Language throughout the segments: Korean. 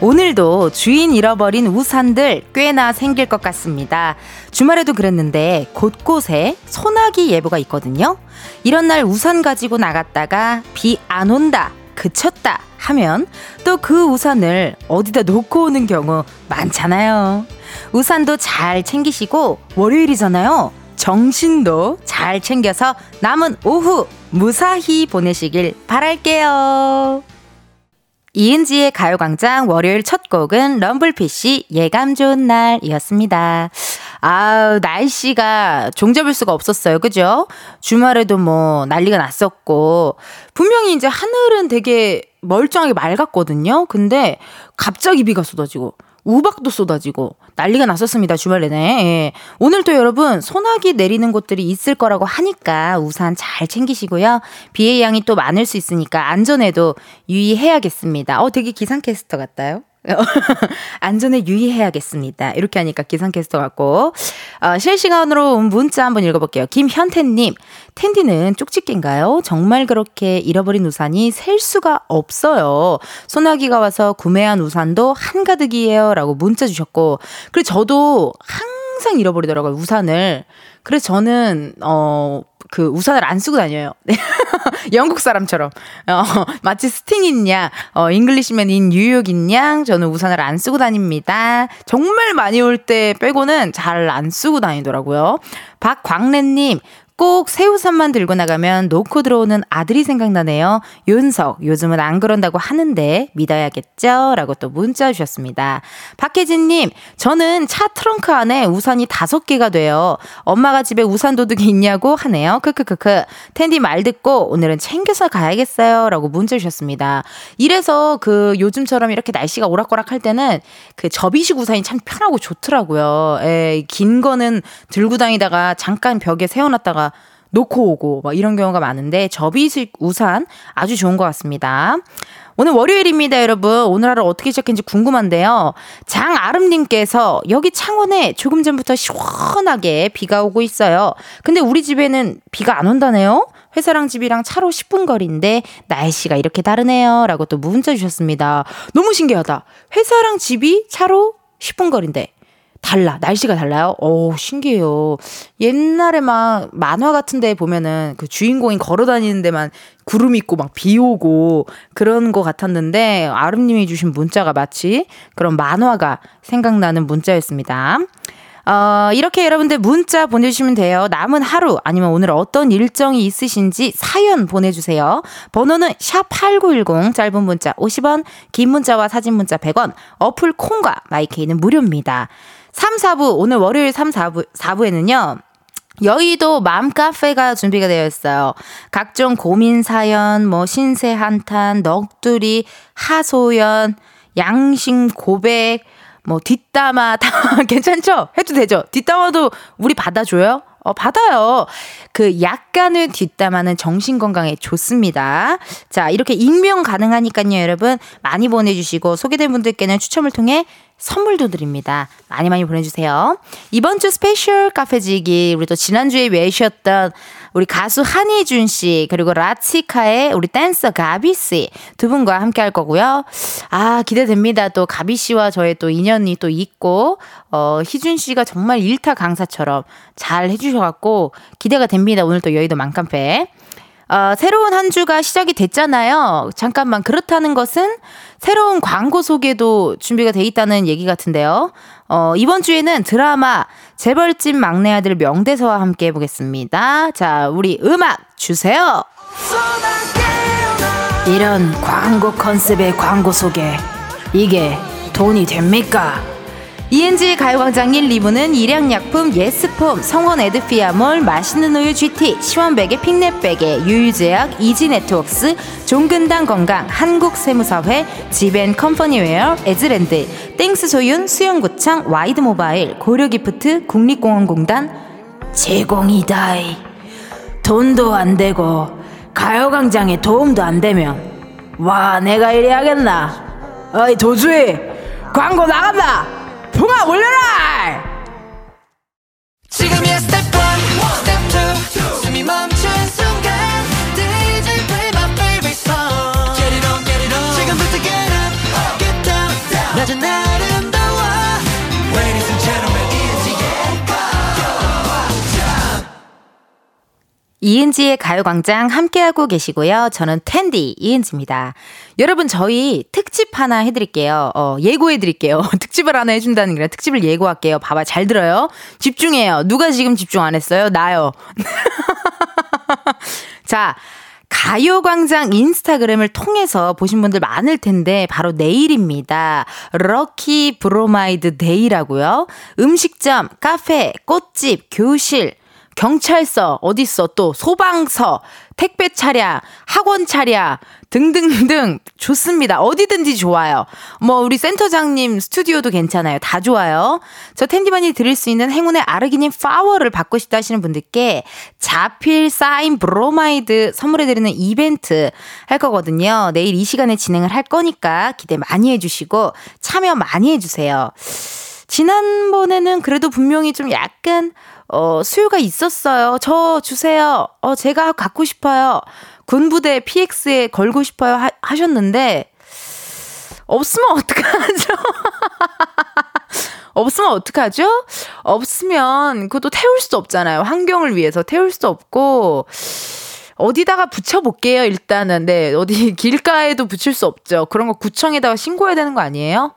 오늘도 주인 잃어버린 우산들 꽤나 생길 것 같습니다. 주말에도 그랬는데 곳곳에 소나기 예보가 있거든요. 이런 날 우산 가지고 나갔다가 비 안 온다, 그쳤다 하면 또 그 우산을 어디다 놓고 오는 경우 많잖아요. 우산도 잘 챙기시고 월요일이잖아요. 정신도 잘 챙겨서 남은 오후 무사히 보내시길 바랄게요. 이은지의 가요광장 월요일 첫 곡은 럼블피쉬 예감 좋은 날이었습니다. 아, 날씨가 종잡을 수가 없었어요. 그죠? 주말에도 뭐 난리가 났었고, 분명히 이제 하늘은 되게 멀쩡하게 맑았거든요. 근데 갑자기 비가 쏟아지고, 우박도 쏟아지고 난리가 났었습니다. 주말 내내. 예. 오늘 도 여러분 소나기 내리는 곳들이 있을 거라고 하니까 우산 잘 챙기시고요. 비의 양이 또 많을 수 있으니까 안전에도 유의해야겠습니다. 어, 되게 기상캐스터 같아요. 안전에 유의해야겠습니다. 이렇게 하니까 기상캐스터 같고. 어, 실시간으로 온 문자 한번 읽어볼게요. 김현태님, 텐디는 쪽집게인가요? 정말 그렇게 잃어버린 우산이 셀 수가 없어요. 소나기가 와서 구매한 우산도 한가득이에요. 라고 문자 주셨고. 그리고 저도 항상 잃어버리더라고요, 우산을. 그래서 저는, 어, 그 우산을 안 쓰고 다녀요. 네. 영국 사람처럼. 어, 마치 스팅인 양, 어, Englishman in New York인 양, 저는 우산을 안 쓰고 다닙니다. 정말 많이 올 때 빼고는 잘 안 쓰고 다니더라고요. 박광래님, 꼭 새 우산만 들고 나가면 놓고 들어오는 아들이 생각나네요. 윤석, 요즘은 안 그런다고 하는데 믿어야겠죠? 라고 또 문자 주셨습니다. 박혜진님, 저는 차 트렁크 안에 우산이 다섯 개가 돼요. 엄마가 집에 우산 도둑이 있냐고 하네요. 크크크크. 텐디 말 듣고 오늘은 챙겨서 가야겠어요. 라고 문자 주셨습니다. 이래서 그 요즘처럼 이렇게 날씨가 오락가락 할 때는 그 접이식 우산이 참 편하고 좋더라고요. 에, 긴 거는 들고 다니다가 잠깐 벽에 세워놨다가 놓고 오고 막 이런 경우가 많은데 접이식 우산 아주 좋은 것 같습니다. 오늘 월요일입니다, 여러분. 오늘 하루 어떻게 시작했는지 궁금한데요. 장아름님께서 여기 창원에 조금 전부터 시원하게 비가 오고 있어요. 근데 우리 집에는 비가 안 온다네요? 회사랑 집이랑 차로 10분 거리인데 날씨가 이렇게 다르네요. 라고 또 문자 주셨습니다. 너무 신기하다. 회사랑 집이 차로 10분 거리인데 달라. 날씨가 달라요? 오, 신기해요. 옛날에 막 만화 같은 데 보면은 그 주인공이 걸어 다니는 데만 구름 있고 막 비 오고 그런 거 같았는데 아름님이 주신 문자가 마치 그런 만화가 생각나는 문자였습니다. 어, 이렇게 여러분들 문자 보내주시면 돼요. 남은 하루 아니면 오늘 어떤 일정이 있으신지 사연 보내주세요. 번호는 샵8910 짧은 문자 50원 긴 문자와 사진 문자 100원 어플 콩과 마이케이는 무료입니다. 3, 4부, 오늘 월요일 3, 4부, 4부에는요, 여의도 맘카페가 준비가 되어 있어요. 각종 고민 사연, 뭐 신세 한탄, 넋두리, 하소연, 양심 고백, 뭐 뒷담화 다 괜찮죠? 해도 되죠? 뒷담화도 우리 받아줘요? 어, 받아요. 그 약간의 뒷담화는 정신 건강에 좋습니다. 자, 이렇게 익명 가능하니까요, 여러분. 많이 보내주시고, 소개된 분들께는 추첨을 통해 선물도 드립니다. 많이 많이 보내주세요. 이번 주 스페셜 카페지기, 우리 또 지난주에 오셨던 우리 가수 한희준 씨, 그리고 라치카의 우리 댄서 가비 씨 두 분과 함께 할 거고요. 아, 기대됩니다. 또 가비 씨와 저의 또 인연이 또 있고, 어, 희준 씨가 정말 일타 강사처럼 잘 해주셔갖고 기대가 됩니다. 오늘 또 여의도 만칸페. 어, 새로운 한 주가 시작이 됐잖아요. 잠깐만, 그렇다는 것은 새로운 광고 소개도 준비가 돼 있다는 얘기 같은데요. 어, 이번 주에는 드라마 재벌집 막내 아들 명대사와 함께 해보겠습니다. 자, 우리 음악 주세요. 이런 광고 컨셉의 광고 소개. 이게 돈이 됩니까? 이은지의 가요광장 1, 2부는 일양약품 예스폼, 성원 에드피아몰, 맛있는 우유 GT, 시원베개 핑넷베개, 유유제약, 이지네트웍스, 종근당 건강, 한국세무사회, 지벤컴퍼니웨어, 에즈랜드, 땡스 소윤, 수영구창, 와이드모바일, 고려기프트, 국립공원공단, 제공이다이. 돈도 안 되고 가요광장에 도움도 안 되면 와 내가 이래야겠나? 어이 도주희 광고 나간다 풍아 올려라 지금이야 스텝 1, 스텝 2 숨이 멈춘 순간 DJ play my favorite song Get it on get it on 지금부터 get up get down 낮은 아름 이은지의 가요광장 함께하고 계시고요. 저는 텐디 이은지입니다. 여러분 저희 특집 하나 해드릴게요. 어, 예고해드릴게요. 특집을 하나 해준다는 게 아니라 특집을 예고할게요. 봐봐 잘 들어요. 집중해요. 누가 지금 집중 안 했어요? 나요. 자. 가요광장 인스타그램을 통해서 보신 분들 많을 텐데 바로 내일입니다. lucky 브로마이드 day라고요. 음식점, 카페, 꽃집, 교실, 경찰서, 어딨어, 또, 소방서, 택배 차량, 학원 차량, 등등등 좋습니다. 어디든지 좋아요. 뭐, 우리 센터장님 스튜디오도 괜찮아요. 다 좋아요. 저 텐디만이 드릴 수 있는 행운의 아르기닌 파워를 받고 싶다 하시는 분들께 자필 사인 브로마이드 선물해드리는 이벤트 할 거거든요. 내일 이 시간에 진행을 할 거니까 기대 많이 해주시고 참여 많이 해주세요. 지난번에는 그래도 분명히 좀 약간 어, 수요가 있었어요. 저 주세요. 어, 제가 갖고 싶어요. 군부대 PX에 걸고 싶어요. 하, 하셨는데, 없으면 어떡하죠? 없으면 어떡하죠? 없으면 그것도 태울 수 없잖아요. 환경을 위해서 태울 수 없고, 어디다가 붙여볼게요, 일단은. 네, 어디 길가에도 붙일 수 없죠. 그런 거 구청에다가 신고해야 되는 거 아니에요?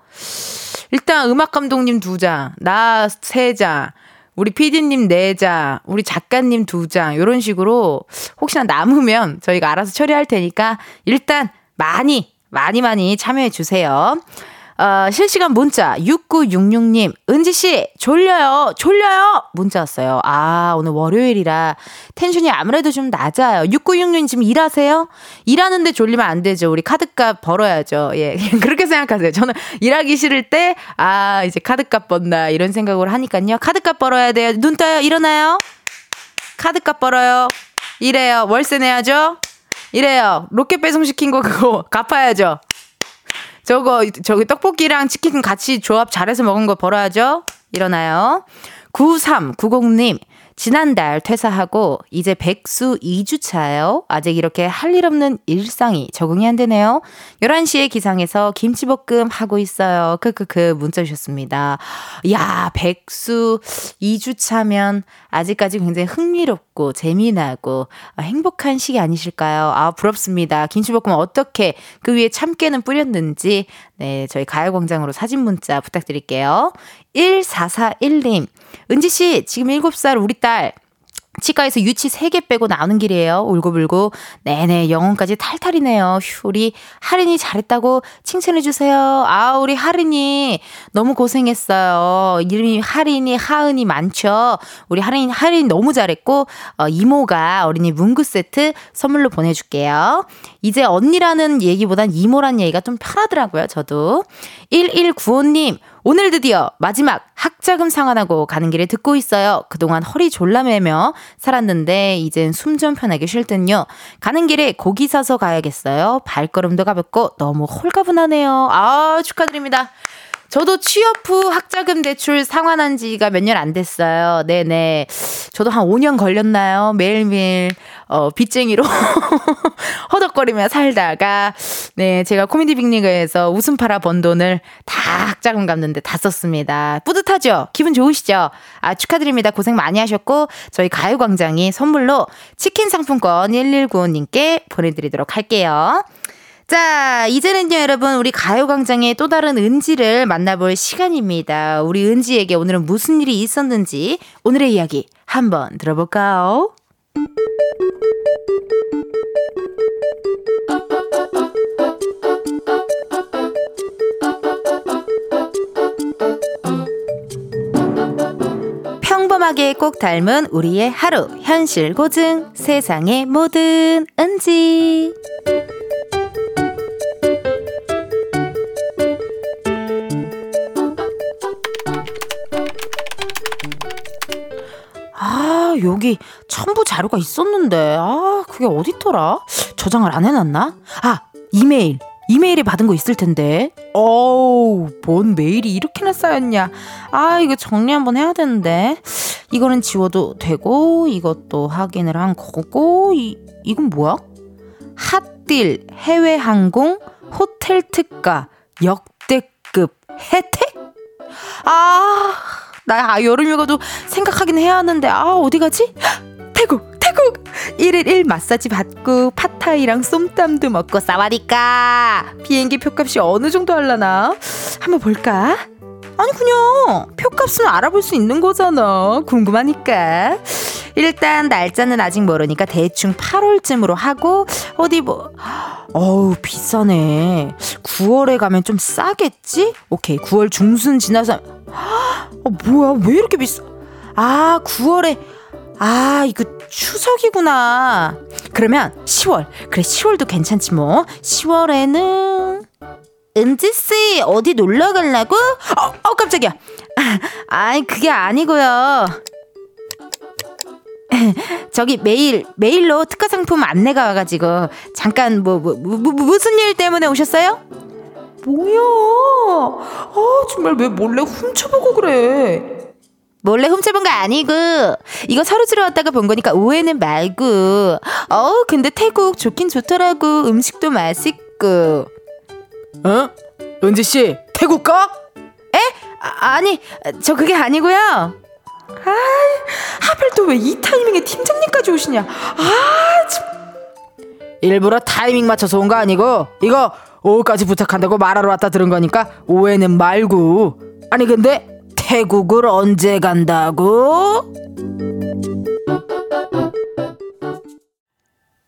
일단 음악 감독님 두 장, 나 세 장, 우리 PD님 4장, 우리 작가님 2장, 이런 식으로 혹시나 남으면 저희가 알아서 처리할 테니까 일단 많이, 많이 많이 참여해 주세요. 어, 실시간 문자 6966님, 은지 씨, 졸려요, 졸려요! 문자 왔어요. 아, 오늘 월요일이라 텐션이 아무래도 좀 낮아요. 6966님 지금 일하세요? 일하는데 졸리면 안 되죠. 우리 카드값 벌어야죠. 예, 그렇게 생각하세요. 저는 일하기 싫을 때, 아, 이제 카드값 번다, 이런 생각을 하니까요. 카드값 벌어야 돼요. 눈 떠요, 일어나요? 카드값 벌어요. 이래요. 월세 내야죠? 이래요. 로켓 배송 시킨 거 그거 갚아야죠. 저거 저기 떡볶이랑 치킨 같이 조합 잘해서 먹은 거 벌어야죠. 일어나요. 9390님 지난달 퇴사하고 이제 백수 2주차예요. 아직 이렇게 할 일 없는 일상이 적응이 안 되네요. 11시에 기상해서 김치볶음 하고 있어요. 크크크 문자 주셨습니다. 야, 백수 2주차면 아직까지 굉장히 흥미롭고 재미나고 행복한 시기 아니실까요? 아, 부럽습니다. 김치볶음 어떻게 그 위에 참깨는 뿌렸는지 네, 저희 가요광장으로 사진 문자 부탁드릴게요. 1441님, 은지 씨, 지금 7살 우리 딸, 치과에서 유치 3개 빼고 나오는 길이에요. 울고불고. 네네, 영혼까지 탈탈이네요. 휴, 우리 하린이 잘했다고 칭찬해주세요. 아, 우리 하린이 너무 고생했어요. 이름이 하린이, 하은이 많죠? 우리 하린이, 하린이 너무 잘했고, 어, 이모가 어린이 문구 세트 선물로 보내줄게요. 이제 언니라는 얘기보단 이모란 얘기가 좀 편하더라고요, 저도. 1195님, 오늘 드디어 마지막 학자금 상환하고 가는 길에 듣고 있어요. 그동안 허리 졸라 매며 살았는데 이젠 숨 좀 편하게 쉴 듯요. 가는 길에 고기 사서 가야겠어요. 발걸음도 가볍고 너무 홀가분하네요. 아, 축하드립니다. 저도 취업 후 학자금 대출 상환한 지가 몇 년 안 됐어요. 네네. 저도 한 5년 걸렸나요? 매일매일, 어, 빚쟁이로 허덕거리며 살다가, 네, 제가 코미디 빅리그에서 웃음 팔아 번 돈을 다 학자금 갚는데 다 썼습니다. 뿌듯하죠? 기분 좋으시죠? 아, 축하드립니다. 고생 많이 하셨고, 저희 가요광장이 선물로 치킨 상품권 1195님께 보내드리도록 할게요. 자, 이제는요, 여러분, 우리 가요광장의 또 다른 은지를 만나볼 시간입니다. 우리 은지에게 오늘은 무슨 일이 있었는지 오늘의 이야기 한번 들어볼까요? 평범하게 꼭 닮은 우리의 하루, 현실 고증, 세상의 모든 은지. 여기 첨부 자료가 있었는데. 아, 그게 어딨더라? 저장을 안 해놨나? 아, 이메일. 이메일에 받은 거 있을 텐데. 어우, 뭔 메일이 이렇게나 쌓였냐. 아, 이거 정리 한번 해야 되는데. 이거는 지워도 되고, 이것도 확인을 한 거고, 이, 이건 뭐야? 핫딜, 해외항공, 호텔 특가, 역대급 혜택? 아, 나 아, 여름 휴가도 생각하긴 해야 하는데, 아, 어디 가지? 태국! 태국 1일 1 마사지 받고 파타이랑 쏨땀도 먹고 싸와니까 비행기 표값이 어느 정도 할라나 한번 볼까? 아니 그냥 표값은 알아볼 수 있는 거잖아 궁금하니까 일단 날짜는 아직 모르니까 대충 8월쯤으로 하고 어디 뭐 어우 비싸네 9월에 가면 좀 싸겠지? 오케이 9월 중순 지나서 어 뭐야 왜 이렇게 비싸 아 9월에 아, 이거 추석이구나. 그러면 10월. 그래, 10월도 괜찮지 뭐. 10월에는 은지씨 어디 놀러 가려고? 어, 어 깜짝이야. 아이 그게 아니고요. 저기 메일 메일로 특가 상품 안내가 와가지고 잠깐 뭐, 뭐, 뭐, 뭐 무슨 일 때문에 오셨어요? 뭐야? 아 정말 왜 몰래 훔쳐보고 그래? 몰래 훔쳐본 거 아니고 이거 서로 들어왔다가 본 거니까 오해는 말고 어 근데 태국 좋긴 좋더라고 음식도 맛있고 어? 은지씨 태국 가? 에? 아, 니저 그게 아니고요 아 하필 또 왜 이 타이밍에 팀장님까지 오시냐 아 참. 일부러 타이밍 맞춰서 온 거 아니고 이거 오후까지 부탁한다고 말하러 왔다 들은 거니까 오해는 말고 아니 근데 태국을 언제 간다고?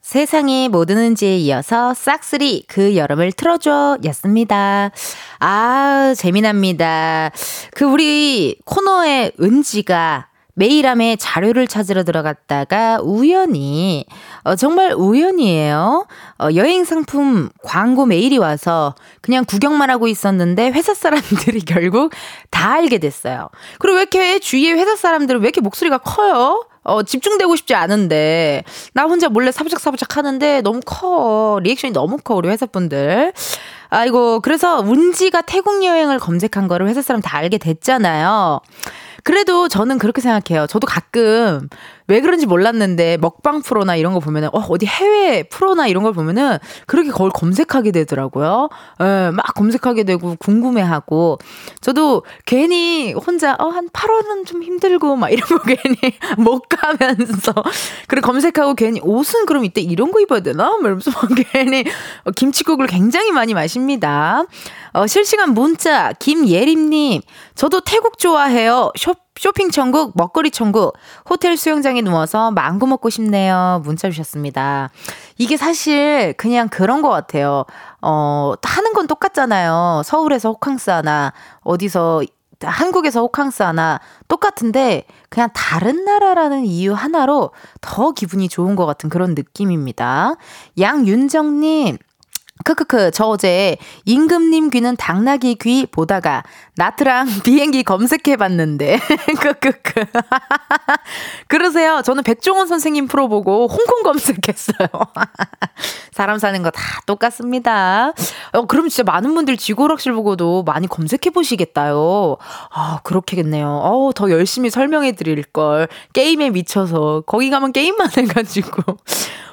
세상의 모든 은지에 이어서 싹쓸이 그 여름을 틀어줘 였습니다. 아, 재미납니다. 그 우리 코너의 은지가 메일함에 자료를 찾으러 들어갔다가 우연히, 어, 정말 우연이에요. 어, 여행 상품 광고 메일이 와서 그냥 구경만 하고 있었는데 회사 사람들이 결국 다 알게 됐어요. 그리고 왜 이렇게 주위에 회사 사람들은 왜 이렇게 목소리가 커요? 어, 집중되고 싶지 않은데, 나 혼자 몰래 사부작사부작 하는데 너무 커. 리액션이 너무 커, 우리 회사 분들. 아이고, 그래서 운지가 태국 여행을 검색한 거를 회사 사람 다 알게 됐잖아요. 그래도 저는 그렇게 생각해요. 저도 가끔 왜 그런지 몰랐는데 먹방 프로나 이런 거 보면은 어, 어디 해외 프로나 이런 걸 보면은 그렇게 그걸 검색하게 되더라고요. 예, 막 검색하게 되고 궁금해하고 저도 괜히 혼자 어, 한 8월은 좀 힘들고 막 이런 거 괜히 못 가면서 그리고 검색하고 괜히 옷은 그럼 이때 이런 거 입어야 되나? 이러면서 괜히 김치국을 굉장히 많이 마십니다. 어, 실시간 문자 김예림님 저도 태국 좋아해요. 쇼 쇼핑 천국, 먹거리 천국, 호텔 수영장에 누워서 망고 먹고 싶네요. 문자 주셨습니다. 이게 사실 그냥 그런 것 같아요. 어, 하는 건 똑같잖아요. 서울에서 호캉스 하나, 어디서 한국에서 호캉스 하나 똑같은데 그냥 다른 나라라는 이유 하나로 더 기분이 좋은 것 같은 그런 느낌입니다. 양윤정님, 크크크, 저 어제 임금님 귀는 당나귀 귀 보다가 나트랑 비행기 검색해봤는데, 크크크. 그러세요. 저는 백종원 선생님 프로 보고 홍콩 검색했어요. 사람 사는 거 다 똑같습니다. 어, 그럼 진짜 많은 분들 지구락실 보고도 많이 검색해보시겠다요. 아, 그렇겠네요. 어, 더 열심히 설명해 드릴 걸. 게임에 미쳐서. 거기 가면 게임만 해가지고.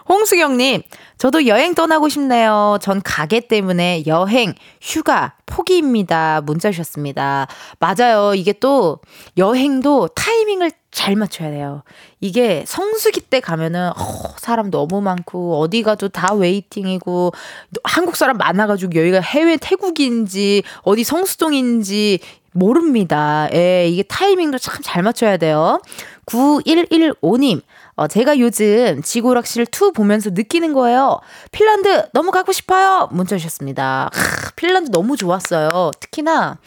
홍수경님, 저도 여행 떠나고 싶네요. 전 가게 때문에 여행, 휴가, 포기입니다. 문자 주셨습니다. 맞아요. 이게 또 여행도 타이밍을 잘 맞춰야 돼요. 이게 성수기 때 가면은 어, 사람 너무 많고 어디 가도 다 웨이팅이고 한국 사람 많아가지고 여기가 해외 태국인지 어디 성수동인지 모릅니다. 예, 이게 타이밍도 참 잘 맞춰야 돼요. 9115님, 어, 제가 요즘 지구락실 2 보면서 느끼는 거예요. 핀란드 너무 가고 싶어요. 문자 주셨습니다. 크, 핀란드 너무 좋았어요. 특히나,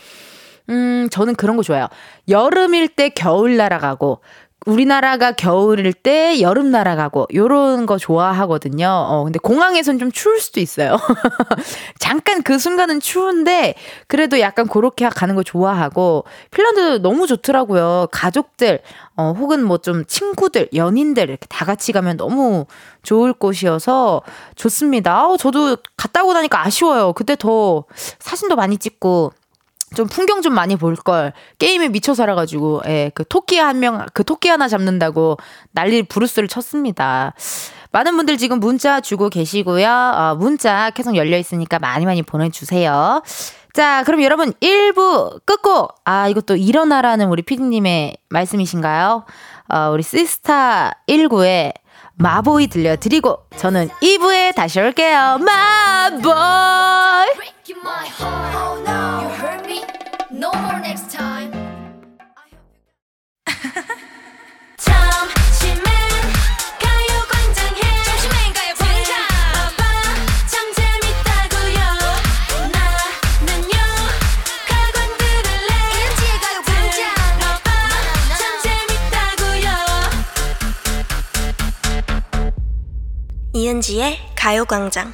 음, 저는 그런 거 좋아요. 여름일 때 겨울 날아가고, 우리나라가 겨울일 때 여름 날아가고 요런 거 좋아하거든요. 어, 근데 공항에선 좀 추울 수도 있어요. 잠깐 그 순간은 추운데 그래도 약간 그렇게 가는 거 좋아하고 핀란드 너무 좋더라고요. 가족들 어, 혹은 뭐 좀 친구들, 연인들 이렇게 다 같이 가면 너무 좋을 곳이어서 좋습니다. 어, 저도 갔다 오고 나니까 아쉬워요. 그때 더 사진도 많이 찍고 좀 풍경 좀 많이 볼 걸. 게임에 미쳐 살아가지고, 예, 그 토끼 한 명, 그 토끼 하나 잡는다고 난리 부르스를 쳤습니다. 많은 분들 지금 문자 주고 계시고요. 어, 문자 계속 열려 있으니까 많이 많이 보내주세요. 자, 그럼 여러분 1부 끝곡. 아, 이것도 일어나라는 우리 피디님의 말씀이신가요? 어, 우리 시스타 19의 마보이 들려드리고 저는 2부에 다시 올게요. 마보이! No more next time. 이은지의 가요광장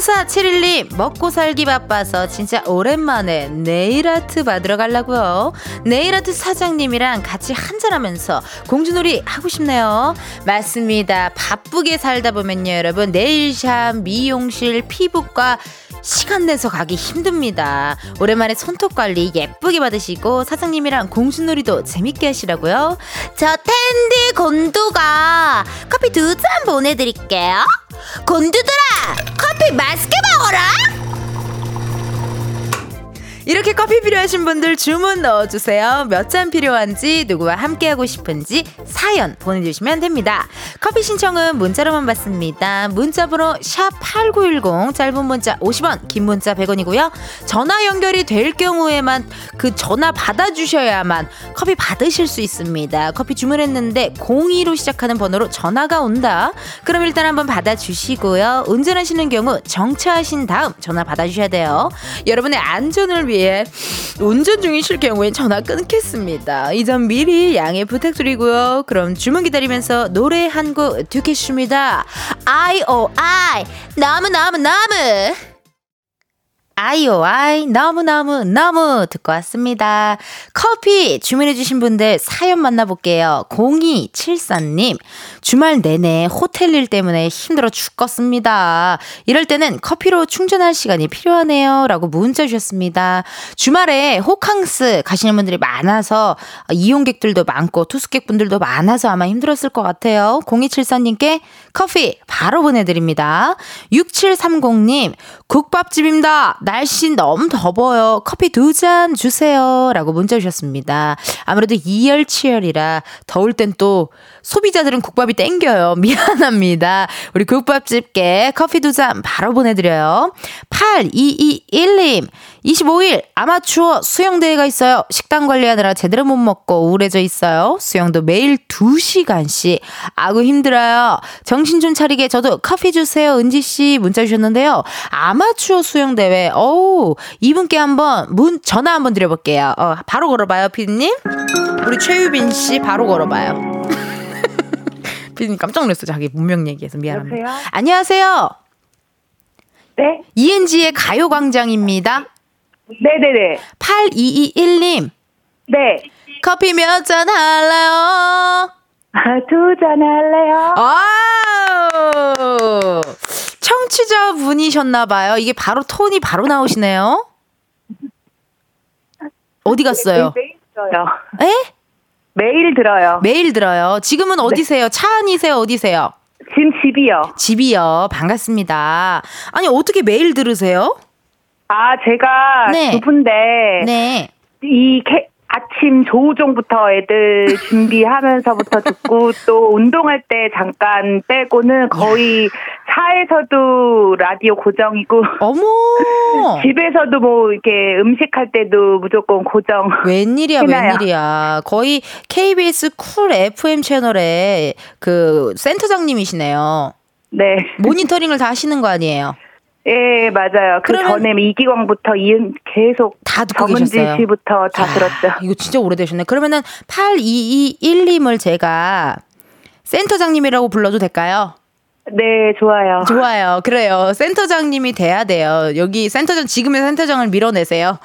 0471님, 먹고 살기 바빠서 진짜 오랜만에 네일아트 받으러 가려고요. 네일아트 사장님이랑 같이 한잔하면서 공주놀이 하고 싶네요. 맞습니다. 바쁘게 살다 보면요, 여러분. 네일샵, 미용실, 피부과, 시간 내서 가기 힘듭니다. 오랜만에 손톱 관리 예쁘게 받으시고 사장님이랑 공주놀이도 재밌게 하시라고요. 저 텐디 곤두가 커피 두 잔 보내드릴게요. 곤두들아 커피 맛있게 먹어라. 이렇게 커피 필요하신 분들 주문 넣어주세요. 몇 잔 필요한지, 누구와 함께하고 싶은지 사연 보내주시면 됩니다. 커피 신청은 문자로만 받습니다. 문자번호 샵8910, 짧은 문자 50원, 긴 문자 100원이고요. 전화 연결이 될 경우에만 그 전화 받아주셔야만 커피 받으실 수 있습니다. 커피 주문했는데 02로 시작하는 번호로 전화가 온다. 그럼 일단 한번 받아주시고요. 운전하시는 경우 정차하신 다음 전화 받아주셔야 돼요. 여러분의 안전을 위해 위해 운전 중이실 경우엔 전화 끊겠습니다. 이 점 미리 양해 부탁드리고요. 그럼 주문 기다리면서 노래 한 곡 듣겠습니다. I-O-I 나무나무나무 아이오아이 너무너무 너무 듣고 왔습니다. 커피 주문해주신 분들 사연 만나볼게요. 0274님 주말 내내 호텔 일 때문에 힘들어 죽겠습니다. 이럴 때는 커피로 충전할 시간이 필요하네요. 라고 문자 주셨습니다. 주말에 호캉스 가시는 분들이 많아서 이용객들도 많고 투숙객분들도 많아서 아마 힘들었을 것 같아요. 0274님께 커피 바로 보내드립니다. 6730님 국밥집입니다. 날씨 너무 더워요. 커피 두 잔 주세요. 라고 문자 주셨습니다. 아무래도 이열치열이라 더울 땐 또 소비자들은 국밥이 땡겨요. 미안합니다. 우리 국밥집께 커피 두 잔 바로 보내드려요. 8221님, 25일 아마추어 수영대회가 있어요. 식단 관리하느라 제대로 못 먹고 우울해져 있어요. 수영도 매일 2시간씩. 아구 힘들어요. 정신 좀 차리게 저도 커피 주세요. 은지씨 문자 주셨는데요. 아마 추어 수영 대회, 어우, 이분께 한번 문, 전화 한번 드려볼게요. 어, 바로 걸어봐요, 피디님. 우리 최유빈 씨 바로 걸어봐요. 피디님 깜짝 놀랐어요. 자기 문명 얘기해서 미안합니다. 여보세요? 안녕하세요. 네. ENG의 가요광장입니다. 네네네. 8221님. 네. 커피 몇 잔 할래요? 아, 두 잔 할래요? 아 청취자 분이셨나봐요. 이게 바로 톤이 바로 나오시네요. 어디 갔어요? 네, 매일 들어요. 에? 매일 들어요. 매일 들어요. 지금은 어디세요? 차 안이세요? 어디세요? 지금 집이요. 집이요. 반갑습니다. 아니, 어떻게 매일 들으세요? 아, 제가 네. 주부인데 네. 이 캐, 아침 조우종부터 애들 준비하면서부터 듣고 또 운동할 때 잠깐 빼고는 거의 차에서도 라디오 고정이고 어머! 집에서도 뭐 이렇게 음식할 때도 무조건 고정. 웬일이야, 해놔요. 웬일이야. 거의 KBS 쿨 FM 채널의 그 센터장님이시네요. 네. 모니터링을 다 하시는 거 아니에요? 예, 맞아요. 그 전에 이기광부터 이은 계속 다 듣고 계셨어요. 씨부터 다 야, 들었죠. 이거 진짜 오래되셨네. 그러면은 8221님을 제가 센터장님이라고 불러도 될까요? 네, 좋아요. 좋아요. 그래요. 센터장님이 돼야 돼요. 여기 센터장, 지금의 센터장을 밀어내세요.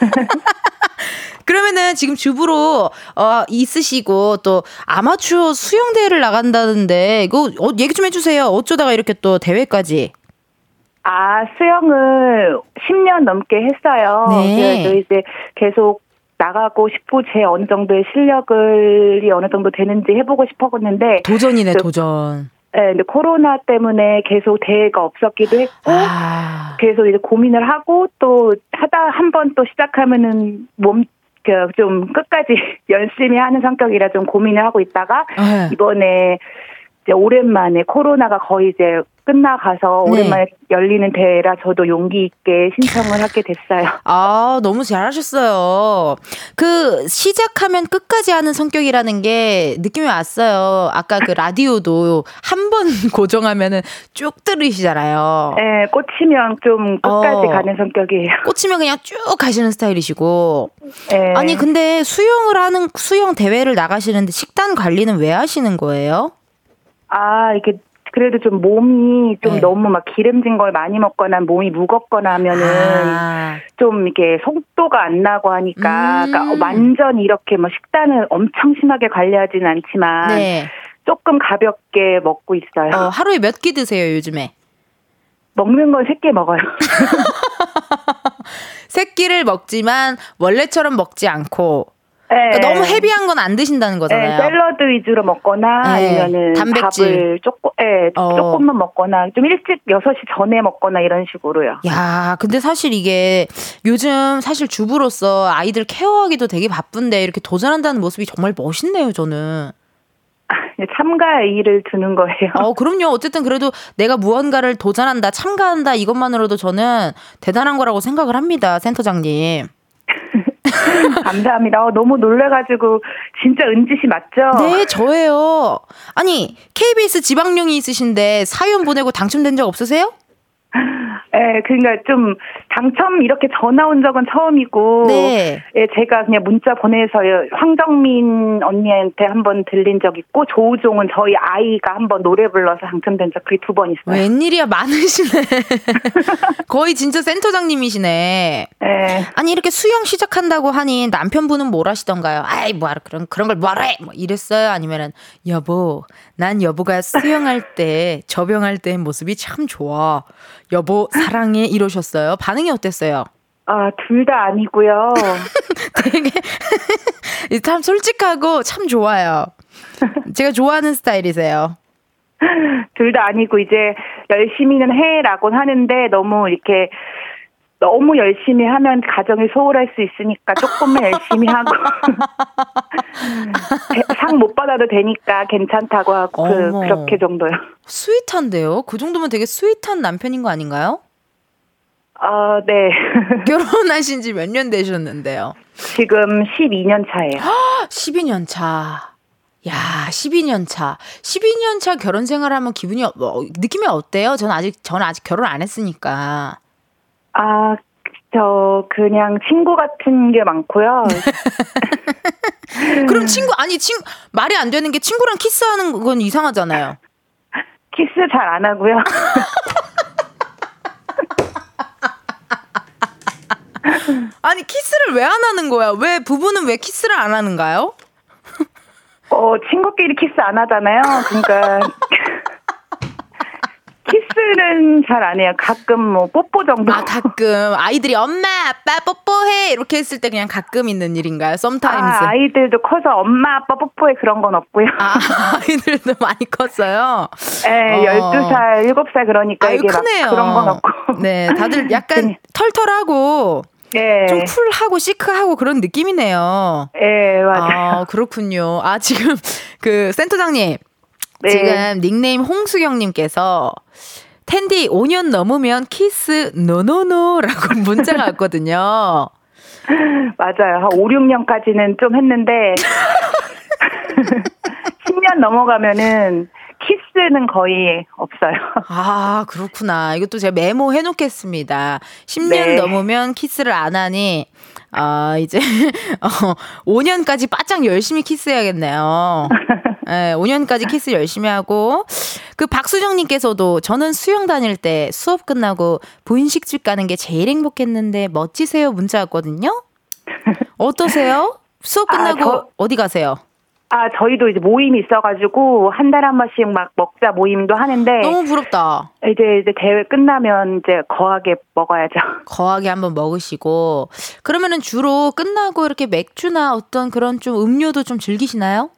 그러면은 지금 주부로 어, 있으시고 또 아마추어 수영 대회를 나간다는데 이거 어, 얘기 좀 해주세요. 어쩌다가 이렇게 또 대회까지. 아, 수영을 10년 넘게 했어요. 네. 그래서 이제 계속 나가고 싶고 제 어느 정도의 실력을 어느 정도 되는지 해보고 싶었는데 도전이네, 그- 도전. 예, 근데 코로나 때문에 계속 대회가 없었기도 했고 아, 그래서 이제 고민을 하고 또 하다 한 번 또 시작하면은 몸, 그, 좀 끝까지 열심히 하는 성격이라 좀 고민을 하고 있다가 네. 이번에 이제 오랜만에 코로나가 거의 이제 끝나가서 네. 오랜만에 열리는 대회라 저도 용기 있게 신청을 하게 됐어요. 아, 너무 잘하셨어요. 그, 시작하면 끝까지 하는 성격이라는 게 느낌이 왔어요. 아까 그 라디오도 한 번 고정하면은 쭉 들으시잖아요. 네, 꽂히면 좀 끝까지 어. 가는 성격이에요. 꽂히면 그냥 쭉 가시는 스타일이시고. 네. 아니, 근데 수영을 하는, 수영 대회를 나가시는데 식단 관리는 왜 하시는 거예요? 아, 이게 그래도 좀 몸이 좀 네. 너무 막 기름진 걸 많이 먹거나 몸이 무겁거나 하면은 아, 좀 이게 속도가 안 나고 하니까 음. 그러니까 완전히 이렇게 뭐 식단을 엄청 심하게 관리하지는 않지만 네. 조금 가볍게 먹고 있어요. 어, 하루에 몇 끼 드세요, 요즘에? 먹는 건세개 먹어요. 세 끼를 먹지만 원래처럼 먹지 않고 네. 그러니까 너무 헤비한 건 안 드신다는 네, 거잖아요. 샐러드 위주로 먹거나 네, 아니면은 단백질. 밥을 조금, 예, 어. 조금만 먹거나 좀 일찍 6시 전에 먹거나 이런 식으로요. 야, 근데 사실 이게 요즘 사실 주부로서 아이들 케어하기도 되게 바쁜데 이렇게 도전한다는 모습이 정말 멋있네요, 저는. 참가 의 의의를 두는 거예요. 어, 그럼요. 어쨌든 그래도 내가 무언가를 도전한다, 참가한다 이것만으로도 저는 대단한 거라고 생각을 합니다, 센터장님. 감사합니다. 어, 너무 놀래가지고 진짜 은지 씨 맞죠? 네, 저예요. 아니, KBS 지방령이 있으신데 사연 보내고 당첨된 적 없으세요? 예, 그러니까 좀 당첨 이렇게 전화 온 적은 처음이고, 네. 예, 제가 그냥 문자 보내서요 황정민 언니한테 한 번 들린 적 있고 조우종은 저희 아이가 한 번 노래 불러서 당첨된 적 그게 두 번 있어요. 웬일이야, 많으시네. 거의 진짜 센터장님이시네. 예. 아니 이렇게 수영 시작한다고 하니 남편분은 뭘 하시던가요? 아이 뭐하러 그런 그런 걸 뭐래? 뭐 이랬어요? 아니면은 여보 난 여보가 수영할 때 접영할 때 모습이 참 좋아. 여보 사랑해 이러셨어요. 반응 이 어땠어요? 아, 둘 다 아니고요. 되게 참 솔직하고 참 좋아요. 제가 좋아하는 스타일이세요. 둘 다 아니고 이제 열심히는 해라고 하는데 너무 이렇게 너무 열심히 하면 가정이 소홀할 수 있으니까 조금만 열심히 하고 상 못 받아도 되니까 괜찮다고 하고 그. 그렇게 정도요. sweet한데요? 그 정도면 되게 sweet한 남편인 거 아닌가요? 어, 네. 결혼하신 지 몇 년 되셨는데요? 지금 12년 차예요. 12년 차. 야, 12년 차. 12년 차 결혼 생활하면 기분이 어, 뭐, 느낌이 어때요? 저는 아직 저는 아직 결혼 안 했으니까. 아, 저 그냥 친구 같은 게 많고요. 그럼 친구 아니 친 말이 안 되는 게 친구랑 키스하는 건 이상하잖아요. 키스 잘 안 하고요. 아니 키스를 왜 안 하는 거야? 왜 부부는 왜 키스를 안 하는가요? 어, 친구끼리 키스 안 하잖아요. 그러니까 키스는 잘 안 해요. 가끔 뭐 뽀뽀 정도. 아 가끔 아이들이 엄마 아빠 뽀뽀해 이렇게 했을 때 그냥 가끔 있는 일인가요? sometimes. 아, 아이들도 커서 엄마 아빠 뽀뽀해 그런 건 없고요. 아, 아이들도 많이 컸어요. 예, 어. 12살, 7살 그러니까 아유 이게 막 크네요. 그런 건 없고. 네, 다들 약간 털털하고 네. 좀 쿨하고 시크하고 그런 느낌이네요. 네, 맞아요. 아, 그렇군요. 아, 지금 그 센터장님. 네. 지금 닉네임 홍수경님께서 텐디 5년 넘으면 키스 no no no라고 문자가 왔거든요. 맞아요. 한 5, 6년까지는 좀 했는데 10년 넘어가면은 키스는 거의 없어요. 아, 그렇구나. 이것도 제가 메모해 놓겠습니다. 10년 네. 넘으면 키스를 안 하니, 아, 이제, 어, 5년까지 바짝 열심히 키스해야겠네요. 네, 5년까지 키스 열심히 하고, 그 박수정님께서도 저는 수영 다닐 때 수업 끝나고 분식집 가는 게 제일 행복했는데 멋지세요 문자 왔거든요? 어떠세요? 수업 아, 끝나고 저- 어디 가세요? 아, 저희도 이제 모임이 있어가지고 한 달에 한 번씩 막 먹자 모임도 하는데 너무 부럽다. 이제 이제 대회 끝나면 이제 거하게 먹어야죠. 거하게 한번 먹으시고 그러면은 주로 끝나고 이렇게 맥주나 어떤 그런 좀 음료도 좀 즐기시나요?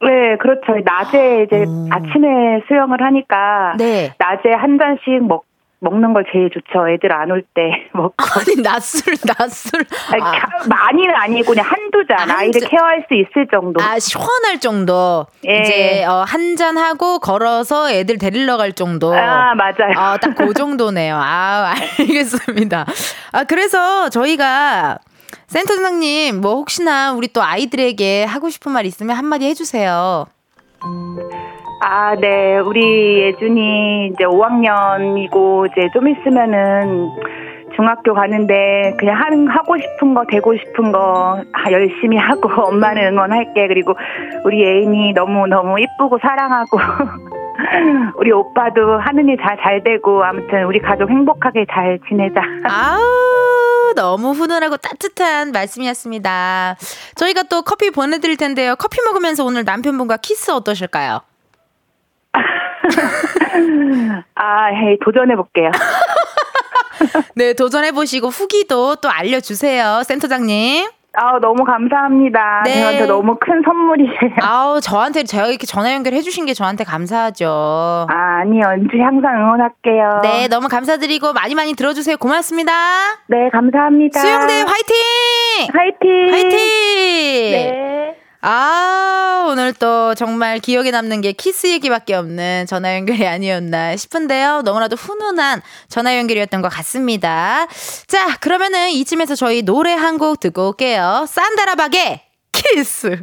네, 그렇죠. 낮에 이제 음. 아침에 수영을 하니까 네. 낮에 한 잔씩 먹 먹는 걸 제일 좋죠. 애들 안 올 때 먹고. 아니 낮술 낮술 아, 가- 많이는 아니고 그냥 한두 잔 한두 아이를 잔. 케어할 수 있을 정도. 아 시원할 정도 예. 이제 어, 한잔 하고 걸어서 애들 데리러 갈 정도. 아, 맞아요. 아, 딱그 정도네요. 아, 알겠습니다. 아, 그래서 저희가 센터장님, 뭐 혹시나 우리 또 아이들에게 하고 싶은 말 있으면 한마디 해주세요. 아, 네. 우리 예준이 이제 5학년이고 이제 좀 있으면은 중학교 가는데 그냥 하는 하고 싶은 거 되고 싶은 거 아, 열심히 하고 엄마는 응원할게. 그리고 우리 애인이 너무 너무 이쁘고 사랑하고 우리 오빠도 하는 일 잘 잘 되고 아무튼 우리 가족 행복하게 잘 지내자. 아우, 너무 훈훈하고 따뜻한 말씀이었습니다. 저희가 또 커피 보내드릴 텐데요. 커피 먹으면서 오늘 남편분과 키스 어떠실까요? 아, 헤이 도전해 볼게요. 네, 도전해보시고 후기도 또 알려주세요. 센터장님. 아, 너무 감사합니다. 네. 저한테 너무 큰 선물이세요. 아우, 저한테, 제가 이렇게 전화 연결해 주신 게 저한테 감사하죠. 아, 아니, 언제 항상 응원할게요. 네, 너무 감사드리고 많이 많이 들어주세요. 고맙습니다. 네, 감사합니다. 수영대 화이팅! 화이팅! 화이팅! 네. 아, 오늘 또 정말 기억에 남는 게 키스 얘기밖에 없는 전화 연결이 아니었나 싶은데요. 너무나도 훈훈한 전화 연결이었던 것 같습니다. 자, 그러면은 이쯤에서 저희 노래 한 곡 듣고 올게요. 산다라박의 키스!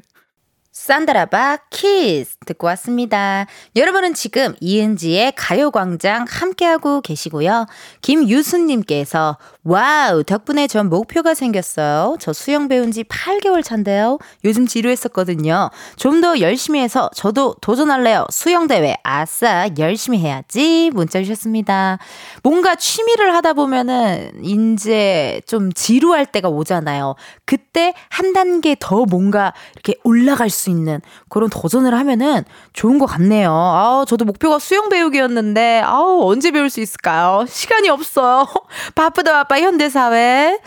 산다라박 키스 듣고 왔습니다. 여러분은 지금 이은지의 가요광장 함께하고 계시고요. 김유순님께서 와우 덕분에 전 목표가 생겼어요. 저 수영 배운 지 8개월 차인데요. 요즘 지루했었거든요. 좀 더 열심히 해서 저도 도전할래요. 수영대회 아싸 열심히 해야지 문자 주셨습니다. 뭔가 취미를 하다 보면은 이제 좀 지루할 때가 오잖아요. 그때 한 단계 더 뭔가 이렇게 올라갈 수 있는 그런 도전을 하면은 좋은 것 같네요. 아우, 저도 목표가 수영 배우기였는데, 아우, 언제 배울 수 있을까요? 시간이 없어요. 바쁘다 바빠 현대 사회.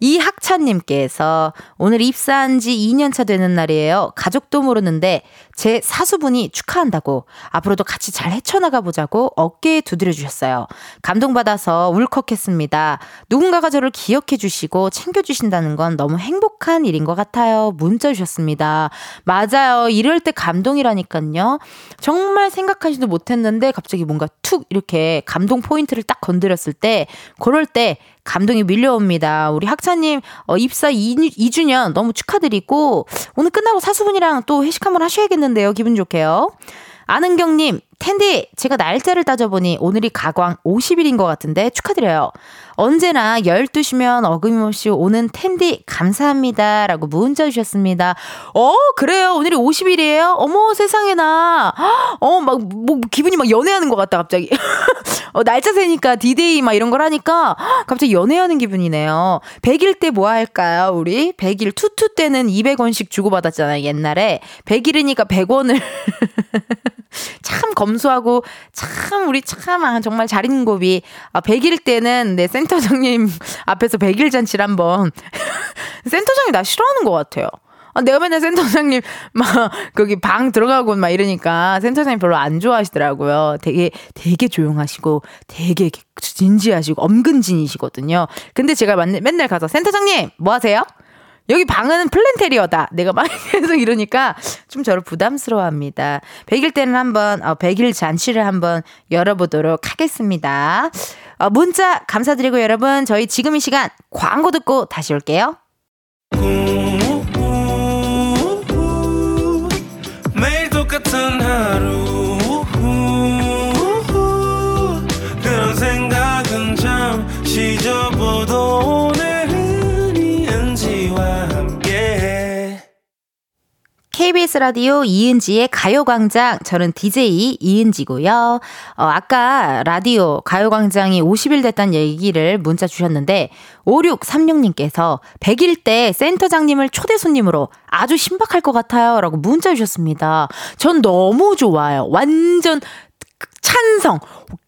이학찬님께서 오늘 입사한 지 2년차 되는 날이에요. 가족도 모르는데 제 사수분이 축하한다고 앞으로도 같이 잘 헤쳐나가 보자고 어깨에 두드려 주셨어요. 감동받아서 울컥했습니다. 누군가가 저를 기억해 주시고 챙겨 주신다는 건 너무 행복한 일인 것 같아요. 문자 주셨습니다. 맞아요. 이럴 때 감동이라니까요. 정말 생각하지도 못했는데 갑자기 뭔가 툭 이렇게 감동 포인트를 딱 건드렸을 때 그럴 때 감동이 밀려옵니다. 우리 학 차님 어, 입사 2, 2주년 너무 축하드리고 오늘 끝나고 사수분이랑 또 회식 한번 하셔야겠는데요. 기분 좋게요. 아는경님, 텐디, 제가 날짜를 따져보니 오늘이 가광 50일인 것 같은데 축하드려요. 언제나 12시면 어김없이 오는 은디 감사합니다. 라고 문자 주셨습니다. 어, 그래요. 오늘이 50일이에요? 어머, 세상에나. 어, 막, 뭐, 기분이 막 연애하는 것 같다, 갑자기. 어, 날짜 세니까 디데이 막 이런 걸 하니까 갑자기 연애하는 기분이네요. 100일 때 뭐 할까요, 우리? 100일 투투 때는 200원씩 주고받았잖아요, 옛날에. 100일이니까 100원을. 참 검소하고 참 우리 참 아, 정말 곱이 아, 100일 때는 네센 터장님 앞에서 100일 잔치를 한번 센터장이 나 싫어하는 것 같아요. 아, 내가 맨날 센터장님 막 거기 방 들어가고 막 이러니까 센터장님 별로 안 좋아하시더라고요. 되게 되게 조용하시고 되게 진지하시고 엄근진이시거든요. 근데 제가 맨날 가서 센터장님 뭐 하세요? 여기 방은 플랜테리어다. 내가 막 계속 이러니까 좀 저를 부담스러워합니다. 100일 때는 한번 어, 100일 잔치를 한번 열어보도록 하겠습니다. 어, 문자 감사드리고 여러분. 저희 지금 이 시간 광고 듣고 다시 올게요. 매일 똑같은 하루 KBS 라디오 이은지의 가요광장. 저는 DJ 이은지고요. 어, 아까 라디오 가요광장이 50일 됐다는 얘기를 문자 주셨는데, 5636님께서 100일 때 센터장님을 초대 손님으로 아주 신박할 것 같아요. 라고 문자 주셨습니다. 전 너무 좋아요. 완전 찬성,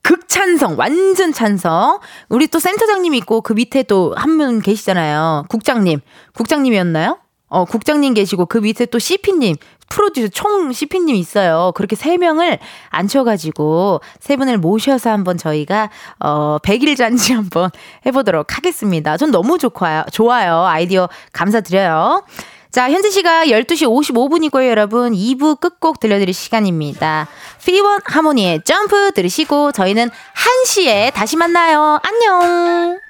극찬성, 완전 찬성. 우리 또 센터장님 있고 그 밑에 또 한 분 계시잖아요. 국장님. 국장님이었나요? 어, 국장님 계시고 그 밑에 또 CP님, 프로듀서 총 CP님 있어요. 그렇게 세 명을 앉혀가지고 세 분을 모셔서 한번 저희가 어, 100일 잔치 한번 해보도록 하겠습니다. 전 너무 좋아요. 좋아요. 아이디어 감사드려요. 자, 현재 시각 12시 55분이고요, 여러분. 2부 끝곡 들려드릴 시간입니다. 피원 하모니의 점프 들으시고 저희는 1시에 다시 만나요. 안녕!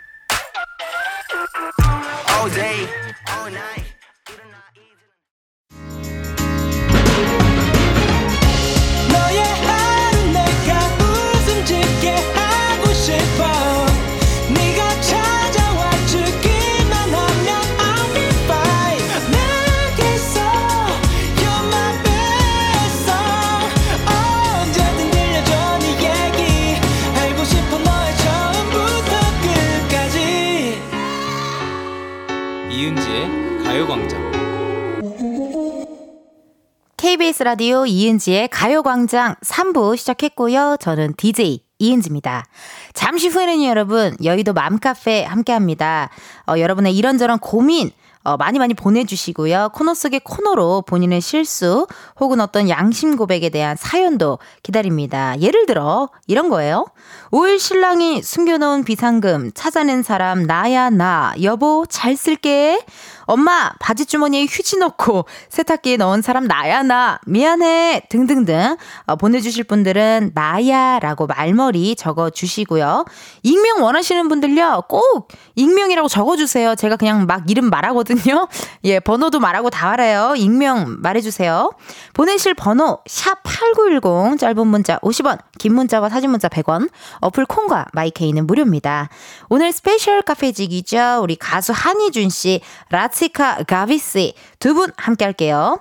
KBS 라디오 이은지의 가요광장 3부 시작했고요. 저는 DJ 이은지입니다. 잠시 후에는 여러분, 여의도 맘카페 함께 합니다. 어, 여러분의 이런저런 고민, 어, 많이 많이 보내주시고요. 코너 속의 코너로 본인의 실수 혹은 어떤 양심 고백에 대한 사연도 기다립니다. 예를 들어 이런 거예요. 5일 신랑이 숨겨놓은 비상금 찾아낸 사람 나야 나 여보 잘 쓸게 엄마 바지 주머니에 휴지 넣고 세탁기에 넣은 사람 나야 나 미안해 등등등 어, 보내주실 분들은 나야 라고 말머리 적어주시고요. 익명 원하시는 분들요 꼭 익명이라고 적어주세요. 제가 그냥 막 이름 말하거든요. 예 번호도 말하고 다 알아요. 익명 말해주세요. 보내실 번호 샵 #8910 짧은 문자 50원, 긴 문자와 사진 문자 100원. 어플 콩과 마이케이는 무료입니다. 오늘 스페셜 카페지기죠. 우리 가수 한희준 씨, 라치카 가비씨 두 분 함께 할게요.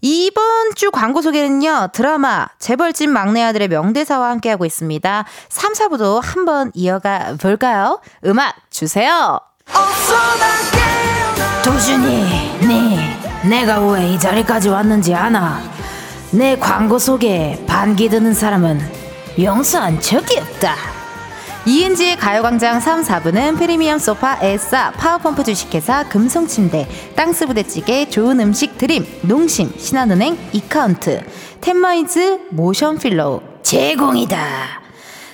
이번 주 광고 소개는요, 드라마 재벌집 막내 아들의 명대사와 함께하고 있습니다. 3, 4부도 한번 이어가 볼까요? 음악 주세요! 도준이, 네, 내가 왜 이 자리까지 왔는지 아나? 내 광고 속에 반기 드는 사람은 용서한 적이 없다. 이은지의 가요광장 3, 4부는 프리미엄 소파 에싸 파워펌프 주식회사 금성침대 땅스부대찌개 좋은 음식 드림 농심 신한은행 이카운트 텐마이즈 모션필로우 제공이다.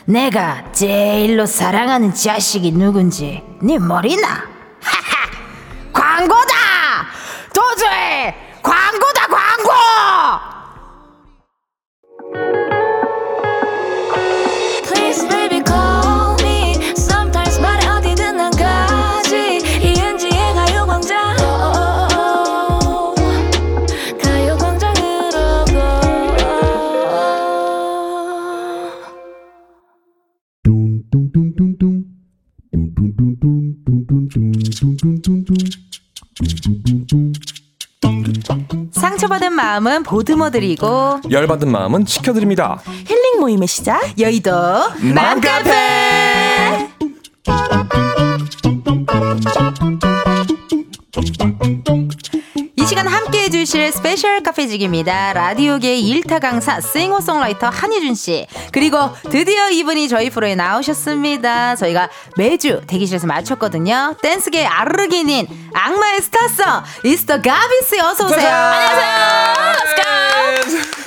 내가 제일로 사랑하는 자식이 누군지 네 머리나? 하하 광고다! 도저히 광고다 광고! 상처받은 마음은 보듬어드리고 열받은 마음은 지켜드립니다. 힐링 모임의 시작 여의도 맘카페 이 시간 함께 해줄 들으실 스페셜 카페지기입니다. 라디오계의 일타 강사 싱어송라이터 한희준 씨 그리고 드디어 이분이 저희 프로에 나오셨습니다. 저희가 매주 대기실에서 마주쳤거든요. 댄스계 아르기닌 악마의 스타성 이스터 가비 씨 어서 오세요. 안녕하세요.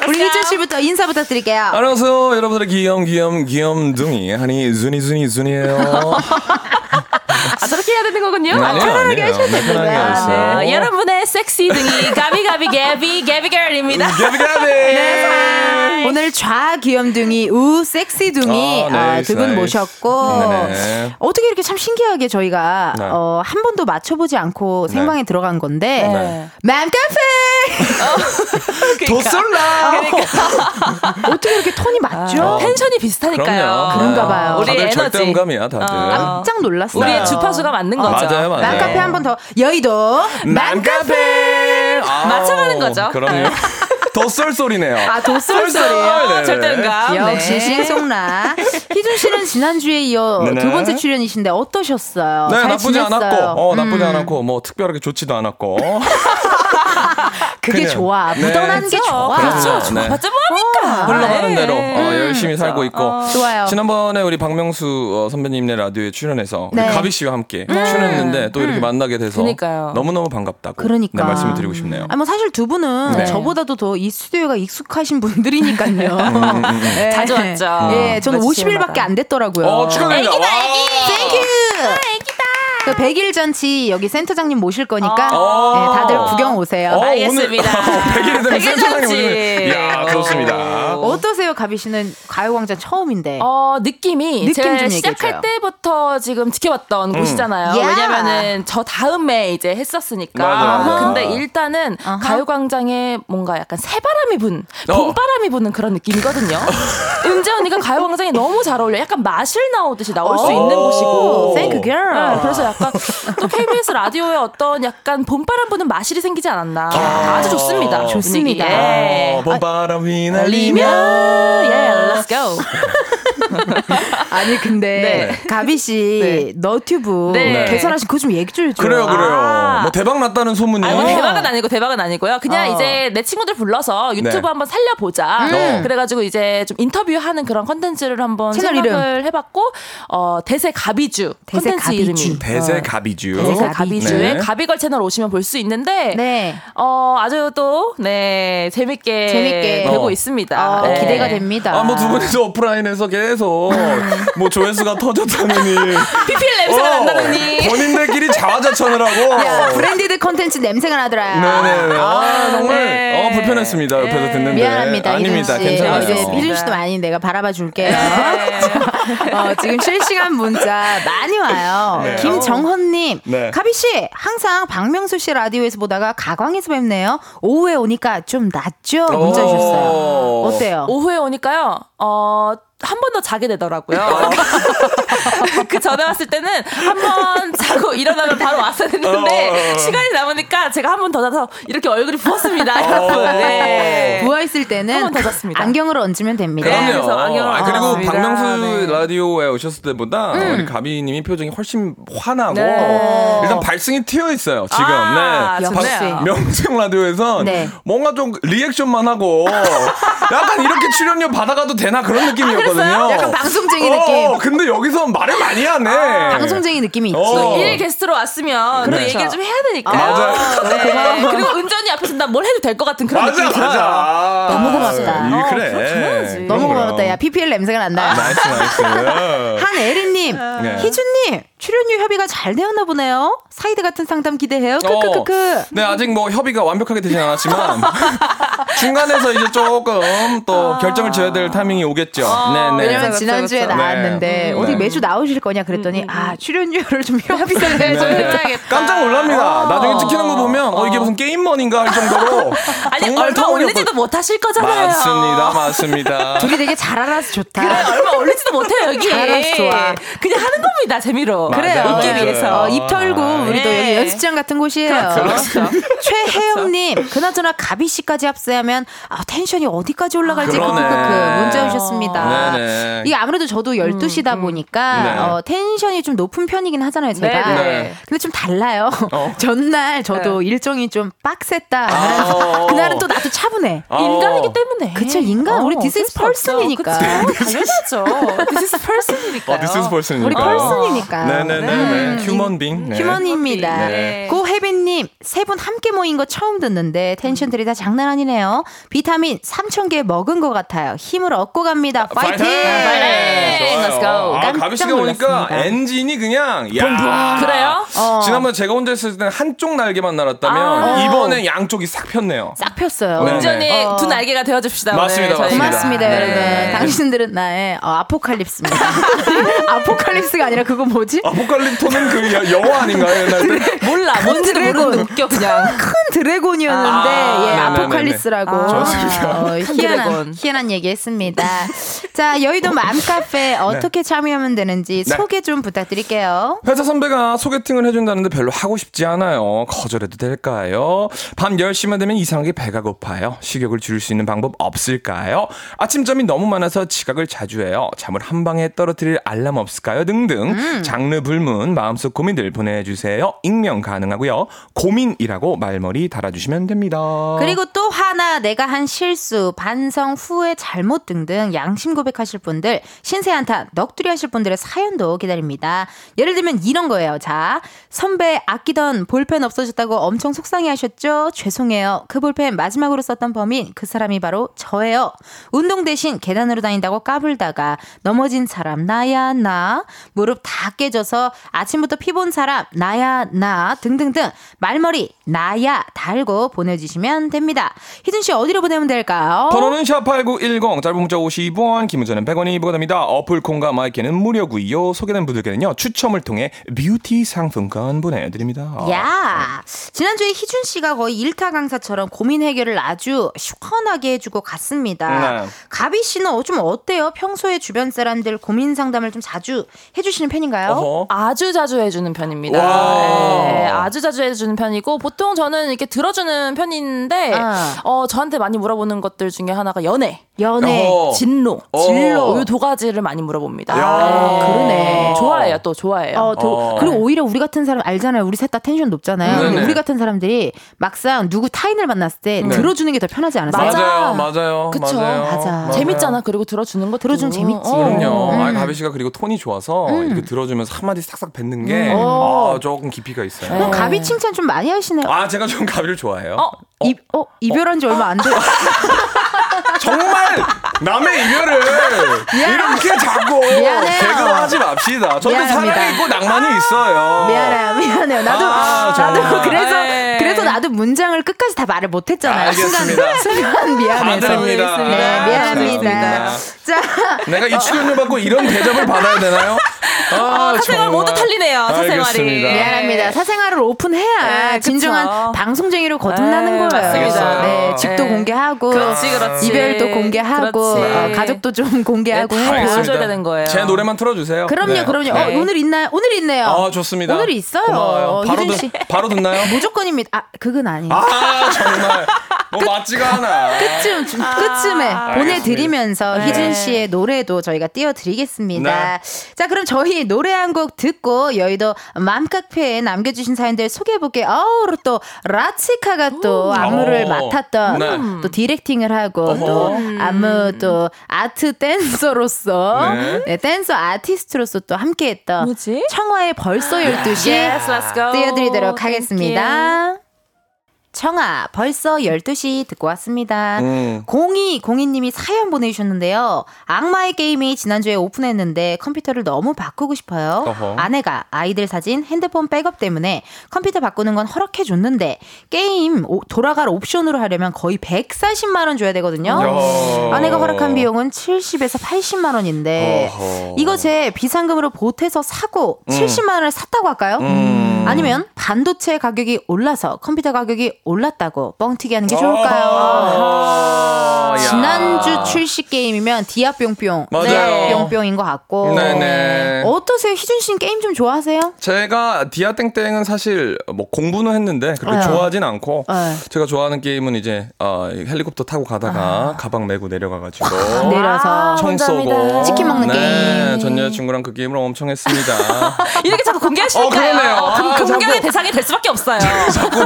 우리 희준 씨부터 인사 부탁드릴게요. 안녕하세요, 여러분들의 귀염 귀염 귀염둥이 한이 준이 준이 준이에요. 아, 저렇게 해야 되는 거군요. 편안하게. 하셔도 네, 됩니다. 네, 여러분의 섹시둥이 가비가비 개비 개비걸입니다. 가비가비. 네, 오늘 좌 귀염둥이 우 섹시 둥이 아, 아, nice, 두분 nice. 모셨고 네네. 어떻게 이렇게 참 신기하게 저희가 네. 어, 한 번도 맞춰보지 않고 생방에 들어간 건데 네. 맘카페 도솔라. 어떻게 이렇게 톤이 맞죠? 텐션이 비슷하니까요. 그럼요. 그런가 봐요. 우리 다들 에너지. 절대음감이야, 다들. 깜짝 놀랐어요. 우리의 주파 수가 맞는 거죠. 맞아요, 맞아요. 맘카페 한 번 더 여의도 맘카페. 아우, 맞춰가는 거죠. 그럼요. 더 쏠쏠이네요. 아 도솔 소리요. 네네. 절대음감. 역시 네. 싱송라 희준 씨는 지난주에 이어 네네. 두 번째 출연이신데 어떠셨어요? 네, 잘 나쁘지 지냈어요? 음. 않았고, 어, 나쁘지 않았고, 뭐, 특별하게 좋지도 않았고. 그게 그냥, 좋아. 네. 묻어나는 게 좋아. 그렇죠. 좋아. 네. 맞죠? 뭡니까? 흘러가는 네. 대로 어, 열심히 살고 있고 좋아요. 지난번에 우리 박명수 어, 선배님네 라디오에 출연해서 우리 네. 가비 씨와 함께 출연했는데 또 이렇게 만나게 돼서 그러니까요. 너무너무 반갑다고 그러니까. 네, 말씀을 드리고 싶네요. 아니 뭐 사실 두 분은 네. 저보다도 더 이 스튜디오가 익숙하신 분들이니까요. 네. 자주 왔죠. 예, 저는 며칠 50일밖에 안 됐더라고요. 어, 축하드립니다. 와. Thank you. 그 100일 잔치 여기 센터장님 모실 거니까 어. 네, 다들 구경 오세요. 어, 알겠습니다. 오늘 100일이 되면 백일 센터장님 잔치. 오시면 이야, 그렇습니다. 어떠세요, 가비 씨는 가요광장 처음인데. 어, 느낌이 느낌 제가 좀 시작할 얘기해줘요. 때부터 지금 지켜봤던 곳이잖아요. 야. 왜냐면은 저 다음에 이제 했었으니까. 맞아, 맞아. 근데 일단은 아하. 가요광장에 뭔가 약간 새바람이 분, 어. 봄바람이 부는 그런 느낌이거든요. 은지 언니가 가요광장에 너무 잘 어울려. 약간 마실 나오듯이 나올 수 있는 곳이고. Thank you, girl. 네, 그래서 약간 또 KBS 라디오에 어떤 약간 봄바람 부는 마실이 생기지 않았나. 아주 좋습니다. 좋습니다. 분위기. 예. 어, 봄바람 휘날리면 예, let's go. 아니 근데 네. 가비 씨 네. 너튜브 네. 개설하신 그거 좀 얘기 좀 해줘요. 그래요, 그래요. 아. 뭐 대박 났다는 소문이. 아니 뭐 대박은 아니고 대박은 아니고요. 그냥 어. 이제 내 친구들 불러서 유튜브 네. 한번 살려보자. 음. 그래가지고 이제 좀 인터뷰하는 그런 컨텐츠를 한번 채널 생각을 해봤고 어 대세 가비주 대세 컨텐츠 가비주. 이름이 대세 가비주. 대세 가비주. 가비주의 네. 가비걸 채널 오시면 볼 수 있는데 네. 어 아주 또네 재밌게 재밌게. 되고 어. 있습니다. 어, 네. 기대가 됩니다. 아, 뭐 두 분이서 오프라인에서 계속 뭐 조회수가 터졌다느니. PPL 냄새가 어, 난다느니. 본인들끼리 자화자찬을 하고. 야, branded contents 냄새가 나더라. 네네. 아, 정말 네. 어, 불편했습니다. 옆에서 네. 듣는데. 미안합니다, 아닙니다. 희준 씨. 괜찮아요. 이제 희준 씨도 많이 내가 바라봐 줄게요. 네. 어, 지금 실시간 문자 많이 와요. 네. 김정헌님, 네. 가비 씨 항상 박명수 씨 라디오에서 보다가 가광에서 뵙네요. 오후에 오니까 좀 낫죠? 문자 주셨어요. 오. 어때요? 오후에 오니까요, 어, 한 번 더 자게 되더라고요. 그 전에 왔을 때는 한 번 자고 일어나면 바로 왔어야 됐는데, 어, 어, 어. 시간이 남으니까 제가 한 번 더 자서 이렇게 얼굴이 부었습니다, 여러분. 네. 부어 있을 때는 한 번 더 잤습니다. 안경을 얹으면 됩니다. 네, 그럼요. 그래서 안경을 아, 그리고 얹었습니다. 박명수 네. 라디오에 오셨을 때보다 우리 가비님이 표정이 훨씬 환하고 네. 일단 발승이 튀어 있어요. 지금. 아, 네. 박- 명수 라디오에선 네. 뭔가 좀 리액션만 하고 약간 이렇게 출연료 받아가도 되나 그런 느낌이었거든요. 약간 방송쟁이 어, 느낌. 근데 여기서 말을 많이 하네. 방송쟁이 느낌이 있지. 어. 일 게스트로 왔으면 또 그렇죠. 얘기를 좀 해야 되니까. 맞아요. 네. 그리고 은지 언니 앞에서 나 뭘 해도 될 것 같은 그런 맞아, 느낌이 들어요. 맞아. 너무 고맙다. 이 어, 그래. 너무. 고맙다. 야, PPL 냄새가 난다. Nice, nice. 한에리님, 네. 희준님, 출연료 협의가 잘 되었나 보네요. 사이다 같은 상담 기대해요. 크크크크. 어, 네, 아직 뭐 협의가 완벽하게 되진 않았지만 중간에서 이제 조금 또 결정을 지어야 될 타이밍이 오겠죠. 네, 네. 왜냐면 그렇죠, 지난주에 그렇죠. 나왔는데 네. 어디 네. 매주 나오실 거냐 그랬더니 아 출연료를 좀 협의를 네. 해줘야 해야겠다. 깜짝 놀랍니다. 어. 나중에 찍히는 거 보면 어, 이게 무슨 게임머니인가 할 정도로 아니, 정말 얼마 올리지도 못 하실 거잖아요. 맞습니다, 맞습니다. 둘이 되게 잘 알아서 좋다. 그래, 얼마 올리지도 못해요, 여기. 잘 알아서 좋아. 그냥 하는 겁니다, 재미로. 그래요. 맞아요. 위해서. 어, 입 털고 우리도 네. 여기 연습장 같은 곳이에요. 그렇죠. 최혜영님, 그나저나 가비 씨까지 합세하면 아, 텐션이 어디까지 올라갈지. 크크크 문자 주셨습니다. 네. 이게 아무래도 저도 12시다 보니까 네. 어, 텐션이 좀 높은 편이긴 하잖아요, 제가. 네, 네. 근데 좀 달라요. 어. 전날 저도 일정이 좀 빡셌다. 아. 그날은 또 나도 차분해. 아. 인간이기 때문에. 그쵸, 인간. 우리 this is 어쩔 수 없죠. person이니까. 그쵸, 당연하죠. this is person이니까. 어, this is person이니까. 우리 person이니까. 네네네. Human being. 네. Human입니다. 네. 고혜빈 님, 세 분 함께 모인 거 처음 듣는데 tension들이 다 장난 아니네요. 비타민 3,000개 먹은 것 같아요. 힘을 얻고 갑니다. 파이팅! 좋아요. Let's go. 아, 가비 씨가 오니까. 엔진이 그냥 야. 그래요? 어. 지난번에 제가 혼자 있을 때는 한쪽 날개만 날았다면 아. 이번엔 양쪽이 싹 폈네요. 싹 폈어요. 네. 온전히 어. 두 날개가 되어 줍시다. 맞습니다, 오늘. 고맙습니다, 네. 여러분. 당신들은 나의 어, 아포칼립스입니다. 아포칼립스가 아니라 그거 뭐지? 아포칼립토는 그 여- 영화 아닌가요? 옛날 때? 몰라. 뭔지도 드래곤. 웃겨 그냥. 큰 드래곤이었는데 아, 예, 네네네. 아포칼립스라고 아, 좋습니다. 어, 큰 희한한. 희한한 얘기했습니다. 자 여의도 맘카페 어떻게 참여하면 되는지 네. 소개 좀 부탁드릴게요. 회사 선배가 소개팅을 해준다는데 별로 하고 싶지 않아요. 거절해도 될까요? 밤 10시만 되면 이상하게 배가 고파요. 식욕을 줄일 수 있는 방법 없을까요? 아침잠이 너무 많아서 지각을 자주 해요. 잠을 한 방에 떨어뜨릴 알람 없을까요? 등등 장르 불문 마음속 고민들 보내주세요. 익명 가능하고요. 고민이라고 말머리 달아주시면 됩니다. 그리고 또 하나 내가 한 실수, 반성 후회 잘못 등등 양심 고백하실 분들, 신세 한탄, 넋두리 하실 분들의 사연도 기다립니다. 예를 들면 이런 거예요. 자, 선배 아끼던 볼펜 없어졌다고 엄청 속상해 하셨죠? 죄송해요. 그 볼펜 마지막으로 썼던 범인 그 사람이 바로 저예요. 운동 대신 계단으로 다닌다고 까불다가 넘어진 사람 나야 나, 무릎 다 깨져서 아침부터 피본 사람 나야 나 등등등 말머리 나야 달고 보내주시면 됩니다. 희준 씨 어디로 보내면 될까요? 번호는 샵8910 짧은 문자 50원 긴 문자는 100원이 부과됩니다. 어플 콩과 마이크는 무료고요. 소개된 분들께는요. 추첨을 통해 뷰티 상품권 보내드립니다. 야 지난주에 희준 씨가 거의 일타 강사처럼 고민 해결을 아주 시원하게 해주고 갔습니다. 네. 가비 씨는 어- 좀 어때요? 평소에 주변 사람들 고민 상담을 좀 자주 해주시는 편인가요? 어허. 아주 자주 해주는 편입니다. 와. 네, 아주 자주 해주는 편이고 보통 저는 이렇게 들어주는 편인데 아. 어 저한테 많이 물어보는 것들 중에 하나가 연애, 연애, 어허. 진로, 어. 진로 이두 가지를 많이 물어봅니다. 야. 그러네. 좋아해요, 또 좋아해요. 어, 또, 어. 그리고 오히려 우리 같은 사람 알잖아요. 우리 셋 다 텐션 높잖아요. 근데 네네. 우리 같은 사람들이 막상 누구 타인을 만났을 때 네. 들어주는 게 더 편하지? 맞아. 맞아요, 맞아요, 그쵸. 맞아요. 맞아. 맞아요. 재밌잖아. 그리고 들어주는 거 들어주면 재밌지. 그럼요. 음. 아, 가비 씨가 그리고 톤이 좋아서 이렇게 들어주면서 한마디 싹싹 뱉는 게 어. 아, 조금 깊이가 있어요. 가비 칭찬 좀 많이 하시네요. 아, 제가 좀 가비를 좋아해요. 어? 이, 어, 이별한 지 얼마 안 돼. 정말 남의 이별을 이렇게 자꾸. 개그하지 맙시다. 저도 미안합니다. 사랑이 있고 낭만이 있어요. 미안해요, 미안해요. 나도, 아. 나도 나도 문장을 끝까지 다 말을 못했잖아요. 알겠습니다. 순간, 순간 미안해서. 받아듭니다. 네, 아, 미안합니다. 자, 내가 이 출연료 받고 이런 대접을 받아야 되나요? 아, 사생활 정말. 모두 털리네요, 사생활이. 알겠습니다. 미안합니다. 사생활을 오픈해야 네. 진정한 방송쟁이로 거듭나는 네, 거예요. 맞습니다. 네, 집도 네. 공개하고, 그렇지, 그렇지. 이별도 공개하고, 그렇지. 어, 가족도 좀 공개하고 네, 알겠습니다. 보여줘야 되는 거예요. 제 노래만 틀어주세요. 그럼요, 네. 그럼요. 네. 어, 오늘 있나요? 오늘 있네요. 아, 좋습니다. 오늘 있어요. 고마워요. 바로, 듣, 씨. 바로 듣나요? 무조건입니다. 아, 그건 아니에요. 아, 정말. 뭐 맞지가 않아. 끝쯤 좀 끝쯤에 알겠습니다. 보내드리면서 네. 희준 씨의 노래도 저희가 띄워드리겠습니다. 네. 자 그럼 저희 노래 한 곡 듣고 여의도 맘카페에 남겨주신 사연들 소개해볼게요. 어우 또 라치카가 또 안무를 오. 맡았던 네. 또 디렉팅을 하고 어허. 또 안무 또 아트 댄서로서 네. 네, 댄서 아티스트로서 또 함께했던 뭐지? 청하의 벌써 12시 Yes. 띄워드리도록 하겠습니다. 청아 벌써 12시 듣고 왔습니다. 음. 0202님이 사연 보내주셨는데요. 악마의 게임이 지난주에 오픈했는데 컴퓨터를 너무 바꾸고 싶어요. 어허. 아내가 아이들 사진, 핸드폰 백업 때문에 컴퓨터 바꾸는 건 허락해줬는데 게임 오- 돌아갈 옵션으로 하려면 거의 140만원 줘야 되거든요. 야. 아내가 허락한 비용은 70에서 80만 원인데 어허. 이거 제 비상금으로 보태서 사고 70만 원을 샀다고 할까요? 음. 아니면 반도체 가격이 올라서 컴퓨터 가격이 올랐다고 뻥튀기 하는 게 아. 좋을까요? 야. 지난주 출시 게임이면 디아 뿅뿅. 맞아요. 네, 뿅뿅인 것 같고. 네네. 어떠세요? 희준 씨는 게임 좀 좋아하세요? 제가 디아땡땡은 사실 뭐 공부는 했는데 그렇게 네. 좋아하진 않고 네. 제가 좋아하는 게임은 이제 어, 헬리콥터 타고 가다가 가방 메고 내려가가지고 내려서 총 쏘고. 치킨 먹는 네, 게임. 전 여자친구랑 그 게임을 엄청 했습니다. 이렇게 자꾸 공개하시니까요. 어, 그러네요. 아, 그 공개의 자꾸- 대상이 될 수밖에 없어요. 자꾸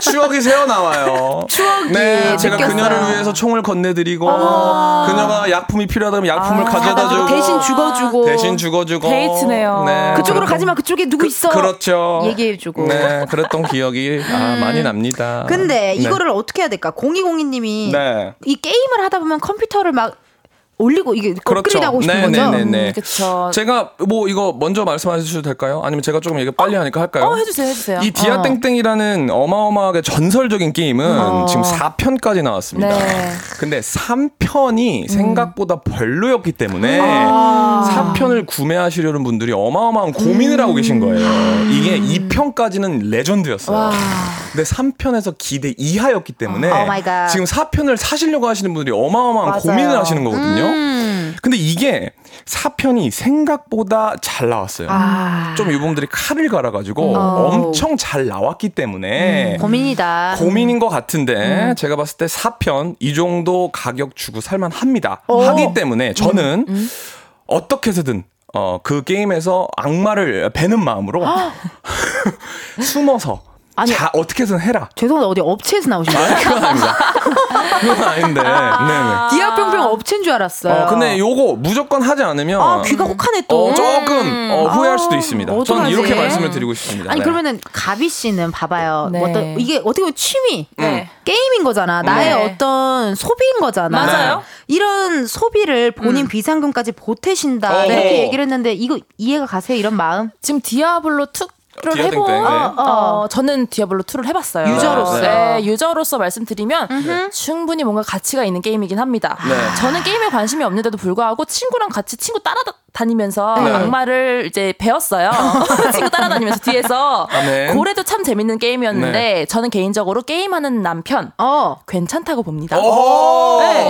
추억 이 새어 나와요. 추억이 네, 제가 느꼈어요. 그녀를 위해서 총을 건네드리고 그녀가 약품이 필요하다면 약품을 가져다주고 대신 죽어주고. 대신 죽어주고 데이트네요. 네, 그쪽으로 가지 마. 그쪽에 누구 있어? 그렇죠. 얘기해주고. 네, 그랬던 기억이 아, 많이 납니다. 근데 네. 이거를 어떻게 해야 될까? 0202님이 네. 이 게임을 하다 보면 컴퓨터를 막 올리고 이게 그렇죠. 하고 싶은 거죠? 네네네. 그쵸. 제가 뭐 이거 먼저 말씀해 주셔도 될까요? 아니면 제가 조금 얘기 빨리 하니까 할까요? 어, 해주세요, 해주세요. 이 디아 땡땡이라는 어 마어마하게 전설적인 게임은 지금 4편까지 나왔습니다. 네. 근데 3편이 생각보다 별로였기 때문에 아. 4편을 구매하시려는 분들이 어마어마한 고민을 하고 계신 거예요. 이게 2편까지는 레전드였어요. 근데 3편에서 기대 이하였기 때문에 oh my god. 지금 4편을 사시려고 하시는 분들이 어마어마한 맞아요. 고민을 하시는 거거든요. 음. 근데 이게 4편이 생각보다 잘 나왔어요. 아. 좀 이분들이 칼을 갈아가지고 엄청 잘 나왔기 때문에 고민이다. 고민인 것 같은데 제가 봤을 때 4편 이 정도 가격 주고 살만 합니다. 어. 하기 때문에 저는 어떻게 해서든 어, 그 게임에서 악마를 베는 마음으로 숨어서 아니. 자, 어떻게 해서든 해라. 죄송한데 어디 업체에서 나오신 거예요? 아니, 그건 아닙니다. 그건 아닌데. 네네. 디아뿅뿅 업체인 줄 알았어요. 어, 근데 요거 무조건 하지 않으면 아, 귀가 혹하네 또. 어, 조금 어, 후회할 수도 아, 있습니다. 저는 어떡하지? 이렇게 말씀을 드리고 싶습니다. 아니 네. 그러면은 가비 씨는 봐봐요. 네. 뭐 어떤 이게 어떻게 보면 취미, 네. 게임인 거잖아. 나의 네. 어떤 소비인 거잖아. 맞아요. 이런 소비를 본인 비상금까지 보태신다 어. 이렇게 네. 얘기를 했는데 이거 이해가 가세요? 이런 마음? 지금 디아블로 2 를 디아땡땡, 해본 네. 어, 저는 디아블로 2를 해봤어요. 유저로서. 네, 유저로서 말씀드리면 충분히 뭔가 가치가 있는 게임이긴 합니다. 네. 저는 게임에 관심이 없는데도 불구하고 친구랑 같이 친구 따라 다니면서 네. 악마를 이제 베었어요. 친구 따라다니면서 뒤에서 아멘. 그래도 참 재밌는 게임이었는데 네. 저는 개인적으로 게임하는 남편 어. 괜찮다고 봅니다. 네.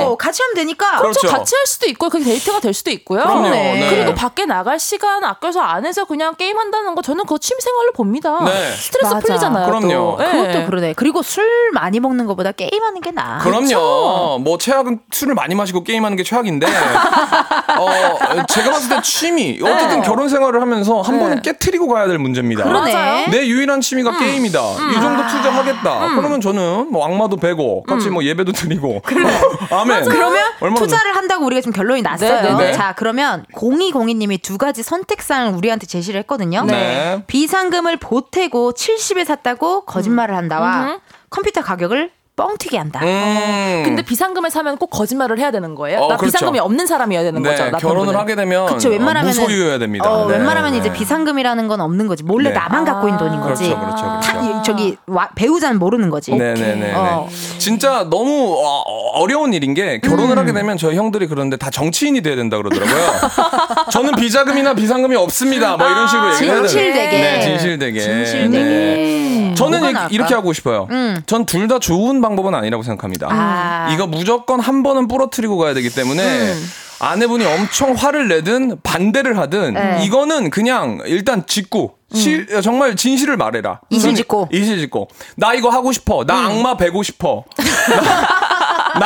어, 같이 하면 되니까. 그렇죠. 좀 같이 할 수도 있고 그게 데이트가 될 수도 있고요. 그럼요. 네. 그리고 밖에 나갈 시간 아껴서 안에서 그냥 게임 한다는 거 저는 그거 취미 생활로 봅니다. 네. 스트레스 맞아. 풀리잖아요. 그럼요. 또. 네. 그것도 그러네. 그리고 술 많이 먹는 것보다 게임하는 게 나아. 그럼요. 뭐 최악은 술을 많이 마시고 게임하는 게 최악인데 어, 제가 봤을 때 취미 어쨌든 결혼 생활을 하면서 한 번은 깨트리고 가야 될 문제입니다. 그러네. 내 유일한 취미가 게임이다. 이 정도 투자하겠다. 그러면 저는 뭐 악마도 베고 같이 뭐 예배도 드리고. 아멘. 그러면 얼마나 투자를 한다고 우리가 지금 결론이 났어요. 네, 네, 네. 자, 그러면 0202님이 두 가지 선택사항을 우리한테 제시를 했거든요. 네. 비상금을 보태고 70에 샀다고 거짓말을 한다와 컴퓨터 가격을 뻥튀기 한다. 음. 근데 비상금을 사면 꼭 거짓말을 해야 되는 거예요? 어, 나 그렇죠. 비상금이 없는 사람이어야 되는 네, 거죠. 결혼을 하게 되면 그쵸, 어, 무소유여야 됩니다. 어, 네, 웬만하면 네. 이제 비상금이라는 건 없는 거지. 몰래 네. 나만 갖고 있는 돈인 거지. 그렇죠, 그렇죠, 그렇죠. 다 저기 와- 배우자는 모르는 거지. 네네네. 어. 진짜 너무 어, 어려운 일인 게 결혼을 하게 되면 저희 형들이 그러는데 다 정치인이 돼야 된다 그러더라고요. 저는 비자금이나 비상금이 없습니다. 뭐 이런 식으로 얘기를 해야 되는- 진실되게. 네, 진실되게. 진실되게. 네. 저는? 이렇게 하고 싶어요. 음. 전둘 다 좋은 방 법은 아니라고 생각합니다. 아. 이거 무조건 한 번은 부러뜨리고 가야 되기 때문에 음. 아내분이 엄청 화를 내든 반대를 하든 네. 음. 이거는 그냥 일단 짓고 실, 정말 진실을 말해라. 이실 짓고. 음. 이실 짓고. 나 이거 하고 싶어. 나 악마 베고 싶어. 나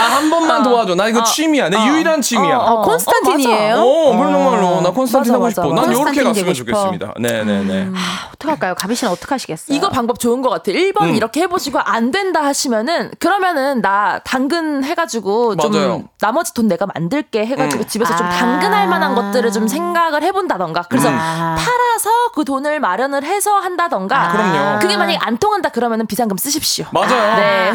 한 번만 도와줘. 나 이거 취미야. 내 유일한 취미야. 어, 어, 콘스탄틴이에요. 어, 그런 정말로. 나 콘스탄틴 하고 싶어. 난. 이렇게 갔으면. 좋겠습니다. 네네네. 아, 어떡할까요? 가비 씨는 어떡하시겠어요? 이거 방법 좋은 것 같아요. 1번 음. 이렇게 해보시고 안 된다 하시면은 그러면은 나 당근 해가지고 좀 맞아요. 나머지 돈 내가 만들게 해가지고 음. 집에서 좀 아. 당근할 만한 것들을 좀 생각을 해본다던가 그래서 음. 팔아서 그 돈을 마련을 해서 한다던가 아, 그럼요. 그게 만약에 안 통한다 그러면은 비상금 쓰십시오. 맞아요. 네.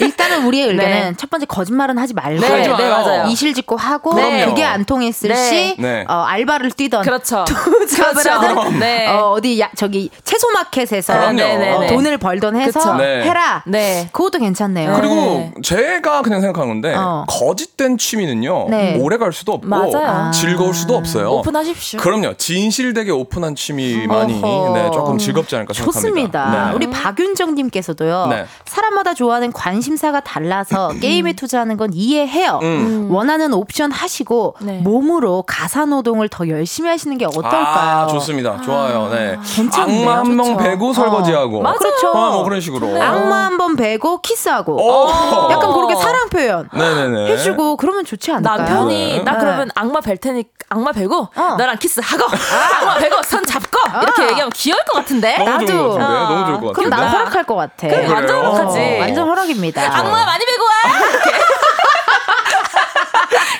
일단은 우리의 의견은 네. 첫 번째 거짓말은 하지 말고 네. 네, 맞아요. 이실직고 하고 그럼요. 그게 안 통했을 네. 시 네. 어, 알바를 뛰던 그렇죠. 투잡을 그렇죠. 하든 네. 어, 어디 야, 저기 채소 마켓에서 그럼요. 네, 네, 어, 네. 돈을 벌던 해서. 네. 해라. 네. 그것도 괜찮네요. 그리고 네. 제가 그냥 생각하는 건데 어. 거짓된 취미는요 네. 오래 갈 수도 없고 맞아요. 즐거울 수도 없어요. 오픈하십시오. 그럼요. 진실되게 오픈한 취미만이. 네, 조금 즐겁지 않을까 생각합니다. 좋습니다. 네. 우리 박윤정님께서도요. 네. 사람마다 좋아하는 관심사가 달라서 게임에 투자하는 건 이해해요. 음. 원하는 옵션 하시고 네. 몸으로 가사 노동을 더 열심히 하시는 게 어떨까요? 아, 좋습니다. 좋아요. 네. 괜찮네요. 악마 한명 좋죠. 베고 설거지하고. 맞아요. 그렇죠. 아, 뭐 그런 식으로. 악마 한 번 베고 키스하고 오. 약간 그렇게 사랑 표현 네네네. 해주고 그러면 좋지 않을까요? 남편이 네. 나 그러면 악마 벨 테니 악마 베고 어. 너랑 키스하고 악마 베고 손 잡고 이렇게 얘기하면 귀여울 것 같은데 너무 좋을 것 나도. 같은데. 어. 너무 좋을 것 그럼 같은데. 난 허락할 것 같아. 그럼 완전? 허락하지 어, 완전 허락입니다. 악마 많이 베고 와 이렇게.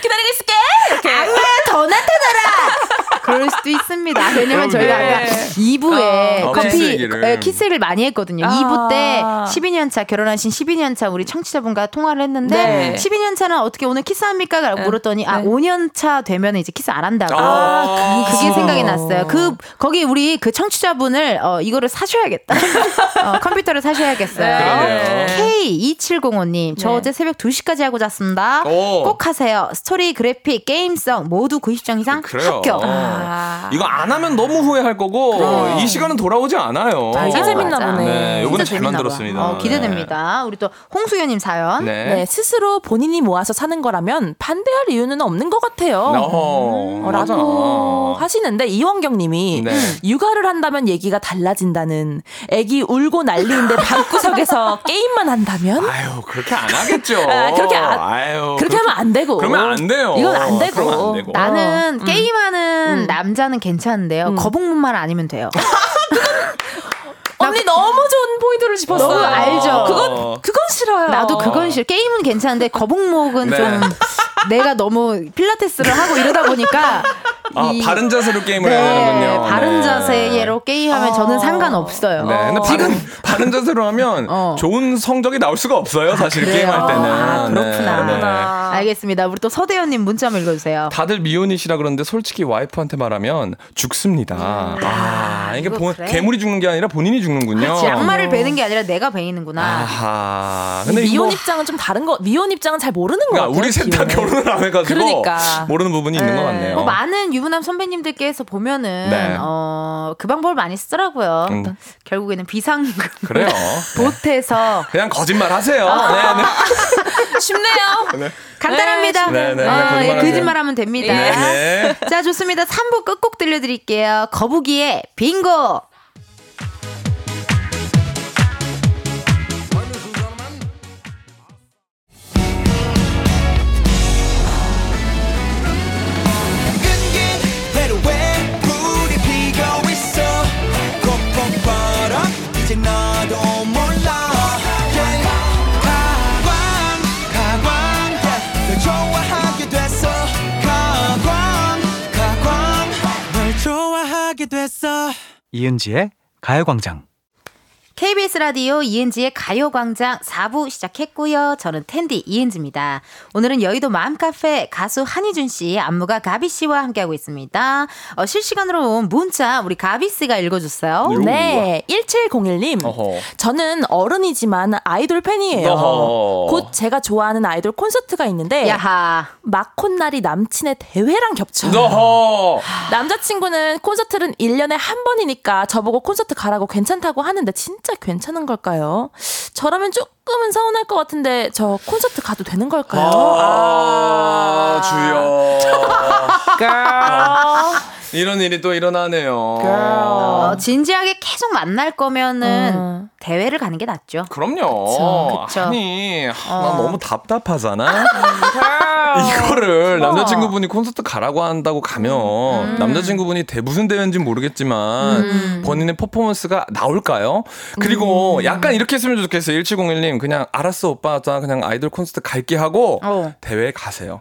기다리고 있을게 이렇게 악마 더 나타나라. 그럴 수도 있습니다. 왜냐면 저희가 네. 아까 2부에 어, 커피 키스 얘기를. 에, 키스 얘기를 많이 했거든요. 아. 2부 때 12년 차 결혼하신 12년 차 우리 청취자분과 통화를 했는데 네. 12년 차는 어떻게 오늘 키스합니까? 라고 물었더니 아 네. 5년 차 되면 이제 키스 안 한다고. 아, 그게 생각이 났어요. 그 거기 우리 그 청취자분을 어 이거를 사셔야겠다. 어, 컴퓨터를 사셔야겠어요. 그러네요. K2705님, 저 네. 어제 새벽 2시까지 하고 잤습니다. 오. 꼭 하세요. 스토리, 그래픽, 게임성 모두 90점 이상 그래요. 합격. 아. 이거 안 하면 너무 후회할 거고 이 시간은 돌아오지 않아요. 재밌나 맞아. 보네. 네, 요번에 진짜 잘 재밌나 봐. 만들었습니다. 어, 기대됩니다. 우리 또 홍수연님 사연. 네. 네, 스스로 본인이 모아서 사는 거라면 반대할 이유는 없는 것 같아요. 어, 어, 라고 맞아. 하시는데 이원경 님이 네. 육아를 한다면 얘기가 달라진다는 애기 울고 난리인데 방구석에서 게임만 한다면 아유 그렇게 안 하겠죠. 아, 그렇게 안- 아유, 그렇게 하면 안 되고 그러면 안 돼요. 이건 안 되고. 안 되고. 나는 어, 음. 게임하는 남자 는 괜찮은데요. 거북목만 아니면 돼요. 언니 너무 좋은 포인트를 짚었어요. 너무 알죠? 그건 그건 싫어요. 나도 그건 싫어. 게임은 괜찮은데 거북목은 네. 좀 내가 너무 필라테스를 하고 이러다 보니까 아, 이- 바른 자세로 게임을 네, 해야 되는군요. 바른 네. 자세로 게임하면 저는 상관없어요. 네, 근데 바른, 바른 자세로 하면 어. 좋은 성적이 나올 수가 없어요. 사실 그래요? 게임할 때는. 아, 그렇구나. 네, 네. 알겠습니다. 우리 또 서대현님 문자 한번 읽어주세요. 다들 미혼이시라 그러는데 솔직히 와이프한테 말하면 죽습니다. 아, 이게 이거 본- 그래? 괴물이 죽는 게 아니라 본인이 죽는군요. 그렇지, 양말을 베는 게 아니라 내가 베이는구나. 아하. 근데 미혼 이거 입장은 좀 다른 거. 미혼 입장은 잘 모르는 거 그러니까 같아요. 우리 셋다 기혼은. 결혼을 안 해가지고 그러니까. 모르는 부분이 있는 것 같네요. 뭐 많은 유부남 선배님들께서 보면은 네. 어, 그 방법을 많이 쓰더라고요. 음. 결국에는 비상금 그래요. 보태서 그냥 거짓말 하세요. 아. 네, 네. 쉽네요. 네. 간단합니다. 네, 네, 네, 어, 예. 거짓말하면 됩니다. 네, 네. 자, 좋습니다. 3부 끝곡 들려드릴게요. 거북이의 빙고. 이은지의 가요광장. KBS 라디오 이은지의 가요광장 4부 시작했고요. 저는 텐디 이은지입니다. 오늘은 여의도 마음카페 가수 한희준 씨, 안무가 가비 씨와 함께하고 있습니다. 어, 실시간으로 온 문자 우리 가비 씨가 읽어줬어요. 네, 1701님. 어허. 저는 어른이지만 아이돌 팬이에요. 어허. 곧 제가 좋아하는 아이돌 콘서트가 있는데 야하. 마콘 날이 남친의 대회랑 겹쳐요. 어허. 남자친구는 콘서트는 1년에 한 번이니까 저보고 콘서트 가라고 괜찮다고 하는데 진짜 괜찮은 걸까요? 저라면 조금은 서운할 것 같은데 저 콘서트 가도 되는 걸까요? 아, 주여. 이런 일이 또 일어나네요. 어, 진지하게 계속 만날 거면은 음. 대회를 가는 게 낫죠. 그럼요. 그쵸. 아니, 어. 나 너무 답답하잖아. 이거를 남자친구분이 콘서트 가라고 한다고 가면 남자친구분이 대 무슨 대회인지 모르겠지만 본인의 퍼포먼스가 나올까요? 그리고 약간 이렇게 했으면 좋겠어요. 1701님 그냥 알았어 오빠 나 그냥 아이돌 콘서트 갈게 하고 어. 대회에 가세요.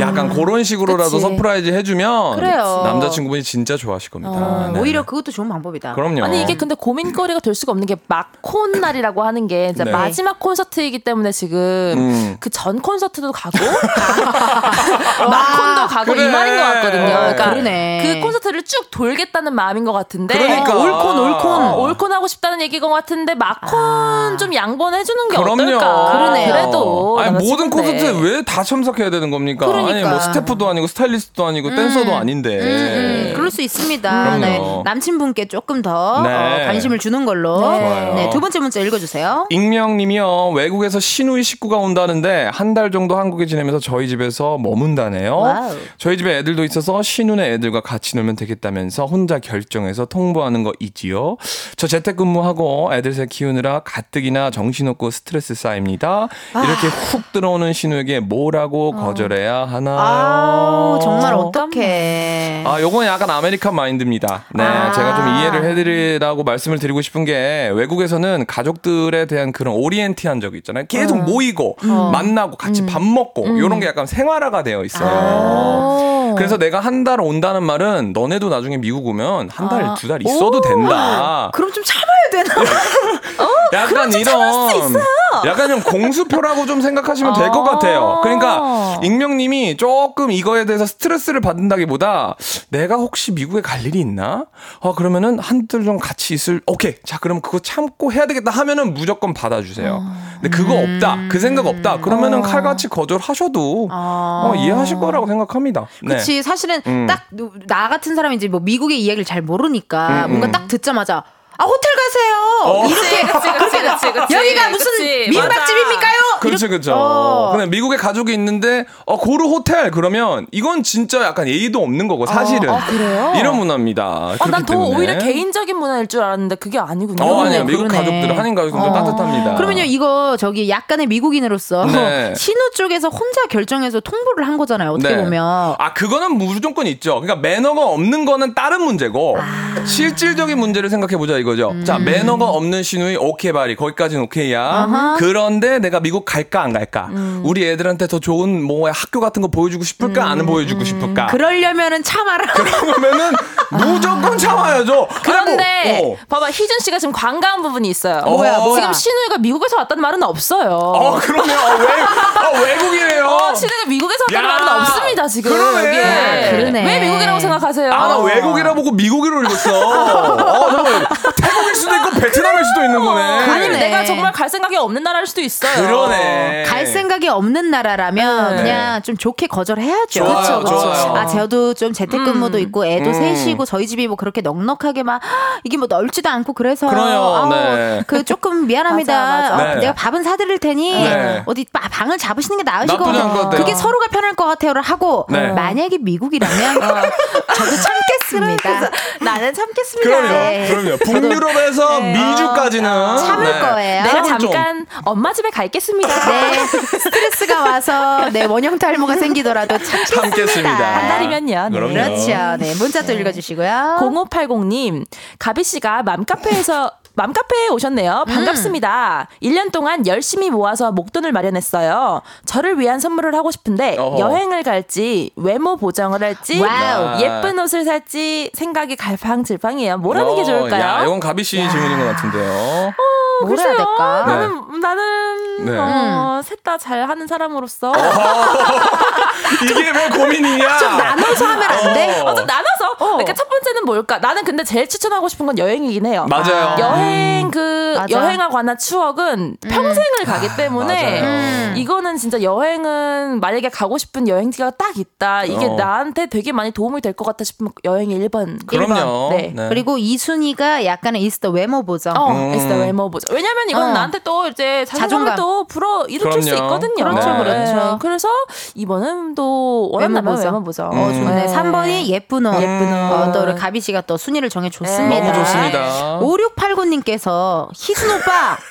약간 그런 식으로라도 그치. surprise 해주면 그래요. 남자친구분이 진짜 좋아하실 겁니다. 어, 네. 오히려 그것도 좋은 방법이다. 그럼요. 아니 이게 근데 고민거리가 될 수가 없는 게 마콘 날이라고 하는 게 이제 네. 마지막 콘서트이기 때문에 지금 음. 그전 콘서트도 가고 마콘도 가고 그래. 이 말인 것 같거든요. 그러니까 그러네. 그 콘서트를 쭉 돌겠다는 마음인 것 같은데 그러니까. 올콘 올콘 어. 올콘 하고 싶다는 얘기인 것 같은데 마콘 좀 양보해 주는 게 그럼요. 어떨까? 그러네요. 그래도 아니 모든. 콘서트에 왜 다 참석해야 되는 겁니까? 아니 그러니까. 뭐 스태프도 아니고 스타일리스트도 아니고 댄서도 아닌데. 음, 그럴 수 있습니다. 네. 남친분께 조금 더 네. 어, 관심을 주는 걸로. 네. 네, 두 번째 문자 읽어주세요. 익명님이요. 외국에서 시누이 식구가 온다는데 한 달 정도 한국에 지내면서 저희 집에서 머문다네요. 와우. 저희 집에 애들도 있어서 시누네 애들과 같이 놀면 되겠다면서 혼자 결정해서 통보하는 거 있지요. 저 재택근무하고 애들 셋 키우느라 가뜩이나 정신없고 스트레스 쌓입니다. 이렇게 훅 들어오는 시누에게 뭐라고 거절해야 하나요? 아, 정말 어떡해. 아, 요건 약간 American mind입니다. 네, 아. 제가 좀 이해를 해드리라고 말씀을 드리고 싶은 게 외국에서는 가족들에 대한 그런 oriented한 적이 있잖아요. 계속 모이고 만나고 같이 밥 먹고 요런 게 약간 생활화가 되어 있어요. 그래서 내가 한 달 온다는 말은 너네도 나중에 미국 오면 한 달, 두 달 있어도 된다. 그럼 좀 참아야 되나? 약간 이런 약간 좀 공수표라고 좀 생각하시면 될 것 같아요. 그러니까 익명님이 조금 이거에 대해서 스트레스를 받는다기보다 내가 혹시 미국에 갈 일이 있나? 어 그러면은 한들 좀 같이 있을 오케이 자 그럼 그거 참고 해야 되겠다 하면은 무조건 받아주세요. 근데 그거 없다 그 생각 없다 그러면은 칼같이 거절하셔도 어, 이해하실 거라고 생각합니다. 네. 그치 사실은 음. 딱나 같은 사람이 이제 뭐 미국의 이야기를 잘 모르니까 음, 뭔가 음. 딱 듣자마자 아 호텔 가세요 어. 이렇게 그치, 그치, 그치, 그치. 여기가 무슨 민박집입니까요? 그렇죠, 그렇죠. 어. 근데 미국에 가족이 있는데 어 고르 호텔 그러면 이건 진짜 약간 예의도 없는 거고 사실은 아, 그래요? 이런 문화입니다. 어, 그렇기 난더 때문에. 오히려 개인적인 문화일 줄 알았는데 그게 아니군요. 어, 아니요. 그러네, 미국. 가족들은 한인 가족들은 어. 따뜻합니다. 그러면요 이거 저기 약간의 미국인으로서 네. 신우 쪽에서 혼자 결정해서 통보를 한 거잖아요 어떻게 네. 보면 아, 그거는 무조건 있죠. 그러니까 매너가 없는 거는 다른 문제고 아. 실질적인 문제를 생각해 보자 이거죠. 음. 자, 매너가 없는 신우이 오케이 바리 거기까지는 오케이야. 그런데 내가 미국 갈까 안 갈까? 음. 우리 애들한테 더 좋은 뭐 학교 같은 거 보여주고 싶을까 안 보여주고 싶을까? 그러려면은 참아라 그러면은 무조건 참아야죠. 그런데 아니, 뭐, 어. 봐봐 희준 씨가 지금 관광 부분이 있어요. 뭐야, 뭐야. 지금 신우이가 미국에서 왔다는 말은 없어요. 어, 그러네요. 어, 외, 어, 외국이네요. 어, 신우이가 미국에서 왔다는 야, 말은 없습니다 지금. 그러네. 여기에. 그러네. 왜 미국이라고 생각하세요? 아, 나 외국이라 보고 미국이로 읽었어. 어, 잠깐만. 태국일 수도 있고 베트남일 수도 있는 거네. 아니면. 내가 정말 갈 생각이 없는 나라일 수도 있어요. 그러네. 갈 생각이 없는 나라라면 네. 그냥 좀 좋게 거절해야죠. 그쵸. 좋아요. 아, 저도 좀 재택근무도 있고 애도 음. 셋이고 저희 집이 뭐 그렇게 넉넉하게 막 이게 뭐 넓지도 않고 그래서 그래요, 아우, 네. 그 조금 미안합니다. 맞아, 맞아. 어, 네. 내가 밥은 사드릴 테니 네. 어디 바- 방을 잡으시는 게. 같아요. 그게 서로가 편할 것 같아요를 하고 네. 만약에 미국이라면 어, 저도 참겠습니다. 나는 참겠습니다. 그럼요. 네. 그럼요. 북유럽에서 미주까지는 참을 네. 거예요. 내가 해볼 좀. 잠깐 엄마 집에 가 있겠습니다. 네, 스트레스가 와서 네 원형 탈모가 생기더라도 참겠습니다. 참겠습니다. 한 달이면요. 네. 그럼요. 그렇죠. 네, 문자 또 읽어주시고요. 0580님, 가비 씨가 맘카페에서 맘카페에 오셨네요. 반갑습니다. 1년 동안 열심히 모아서 목돈을 마련했어요. 저를 위한 선물을 하고 싶은데 어허. 여행을 갈지 외모 보정을 할지 와우. 예쁜 옷을 살지 생각이 갈팡질팡이에요. 뭘 하는 게 어, 좋을까요? 야, 이건 가비 씨 질문인 것 같은데요. 어, 뭘 해야. 될까? 나는 나는 네. 어, 셋다 잘하는 사람으로서 이게 왜 고민이냐? 좀 나눠서 하면 안 돼? 어, 좀 나눠서. 그러니까 첫 번째는 뭘까? 나는 근데 제일 추천하고 싶은 건 여행이긴 해요. 맞아요. 여행 그 맞아. 여행에 관한 추억은 평생을 가기 때문에 맞아요. 음. 이거는 진짜 여행은 만약에 가고 싶은 여행지가 딱 있다. 이게 어. 나한테 되게 많이 도움이 될 것 같다 싶으면 여행이 1번. 그럼요. 네. 네. 그리고 이순이가 약간의 이스터 외모 보정. 어, 음. 에스더 외모 보죠. 왜냐면 이건 어. 나한테 또 이제 자존감을 자존감. 또 불어 일으킬 수 그럼요. 있거든요. 그렇죠, 네. 그렇죠. 그래서 이번은 또 외모 원한다면. 외모 보죠. 어, 좋네. 네. 3번이 예쁜 옷. 예쁜 옷. 어, 또 우리 가비 씨가 또 순위를 정해 줬습니다. 너무 좋습니다. 5689 님께서 희순 오빠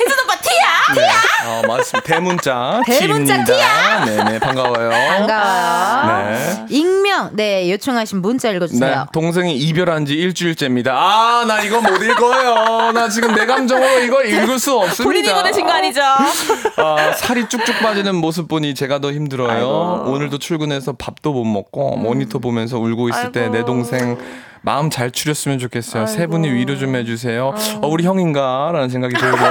혜진 오빠 티야. 네. 어, 맞습니다. 대문자. 대문자 티입니다. 네네, 반가워요. 반가워요. 네. 익명 네 요청하신 문자 네, 읽어주세요. 동생이 입열한 지 일주일째입니다. 아, 나 이거 못 읽어요. 나 지금 내 감정으로 이거 읽을 수 없습니다. 본인이 보내신 거 아니죠? 아, 살이 쭉쭉 빠지는 모습 보니 제가 더 힘들어요. 오늘도 출근해서 밥도 못 먹고 모니터 보면서 울고 있을 때 내 동생 마음 잘 추렸으면 좋겠어요. 세 분이 위로 좀 해주세요. 어, 우리 형인가 라는 생각이 들고.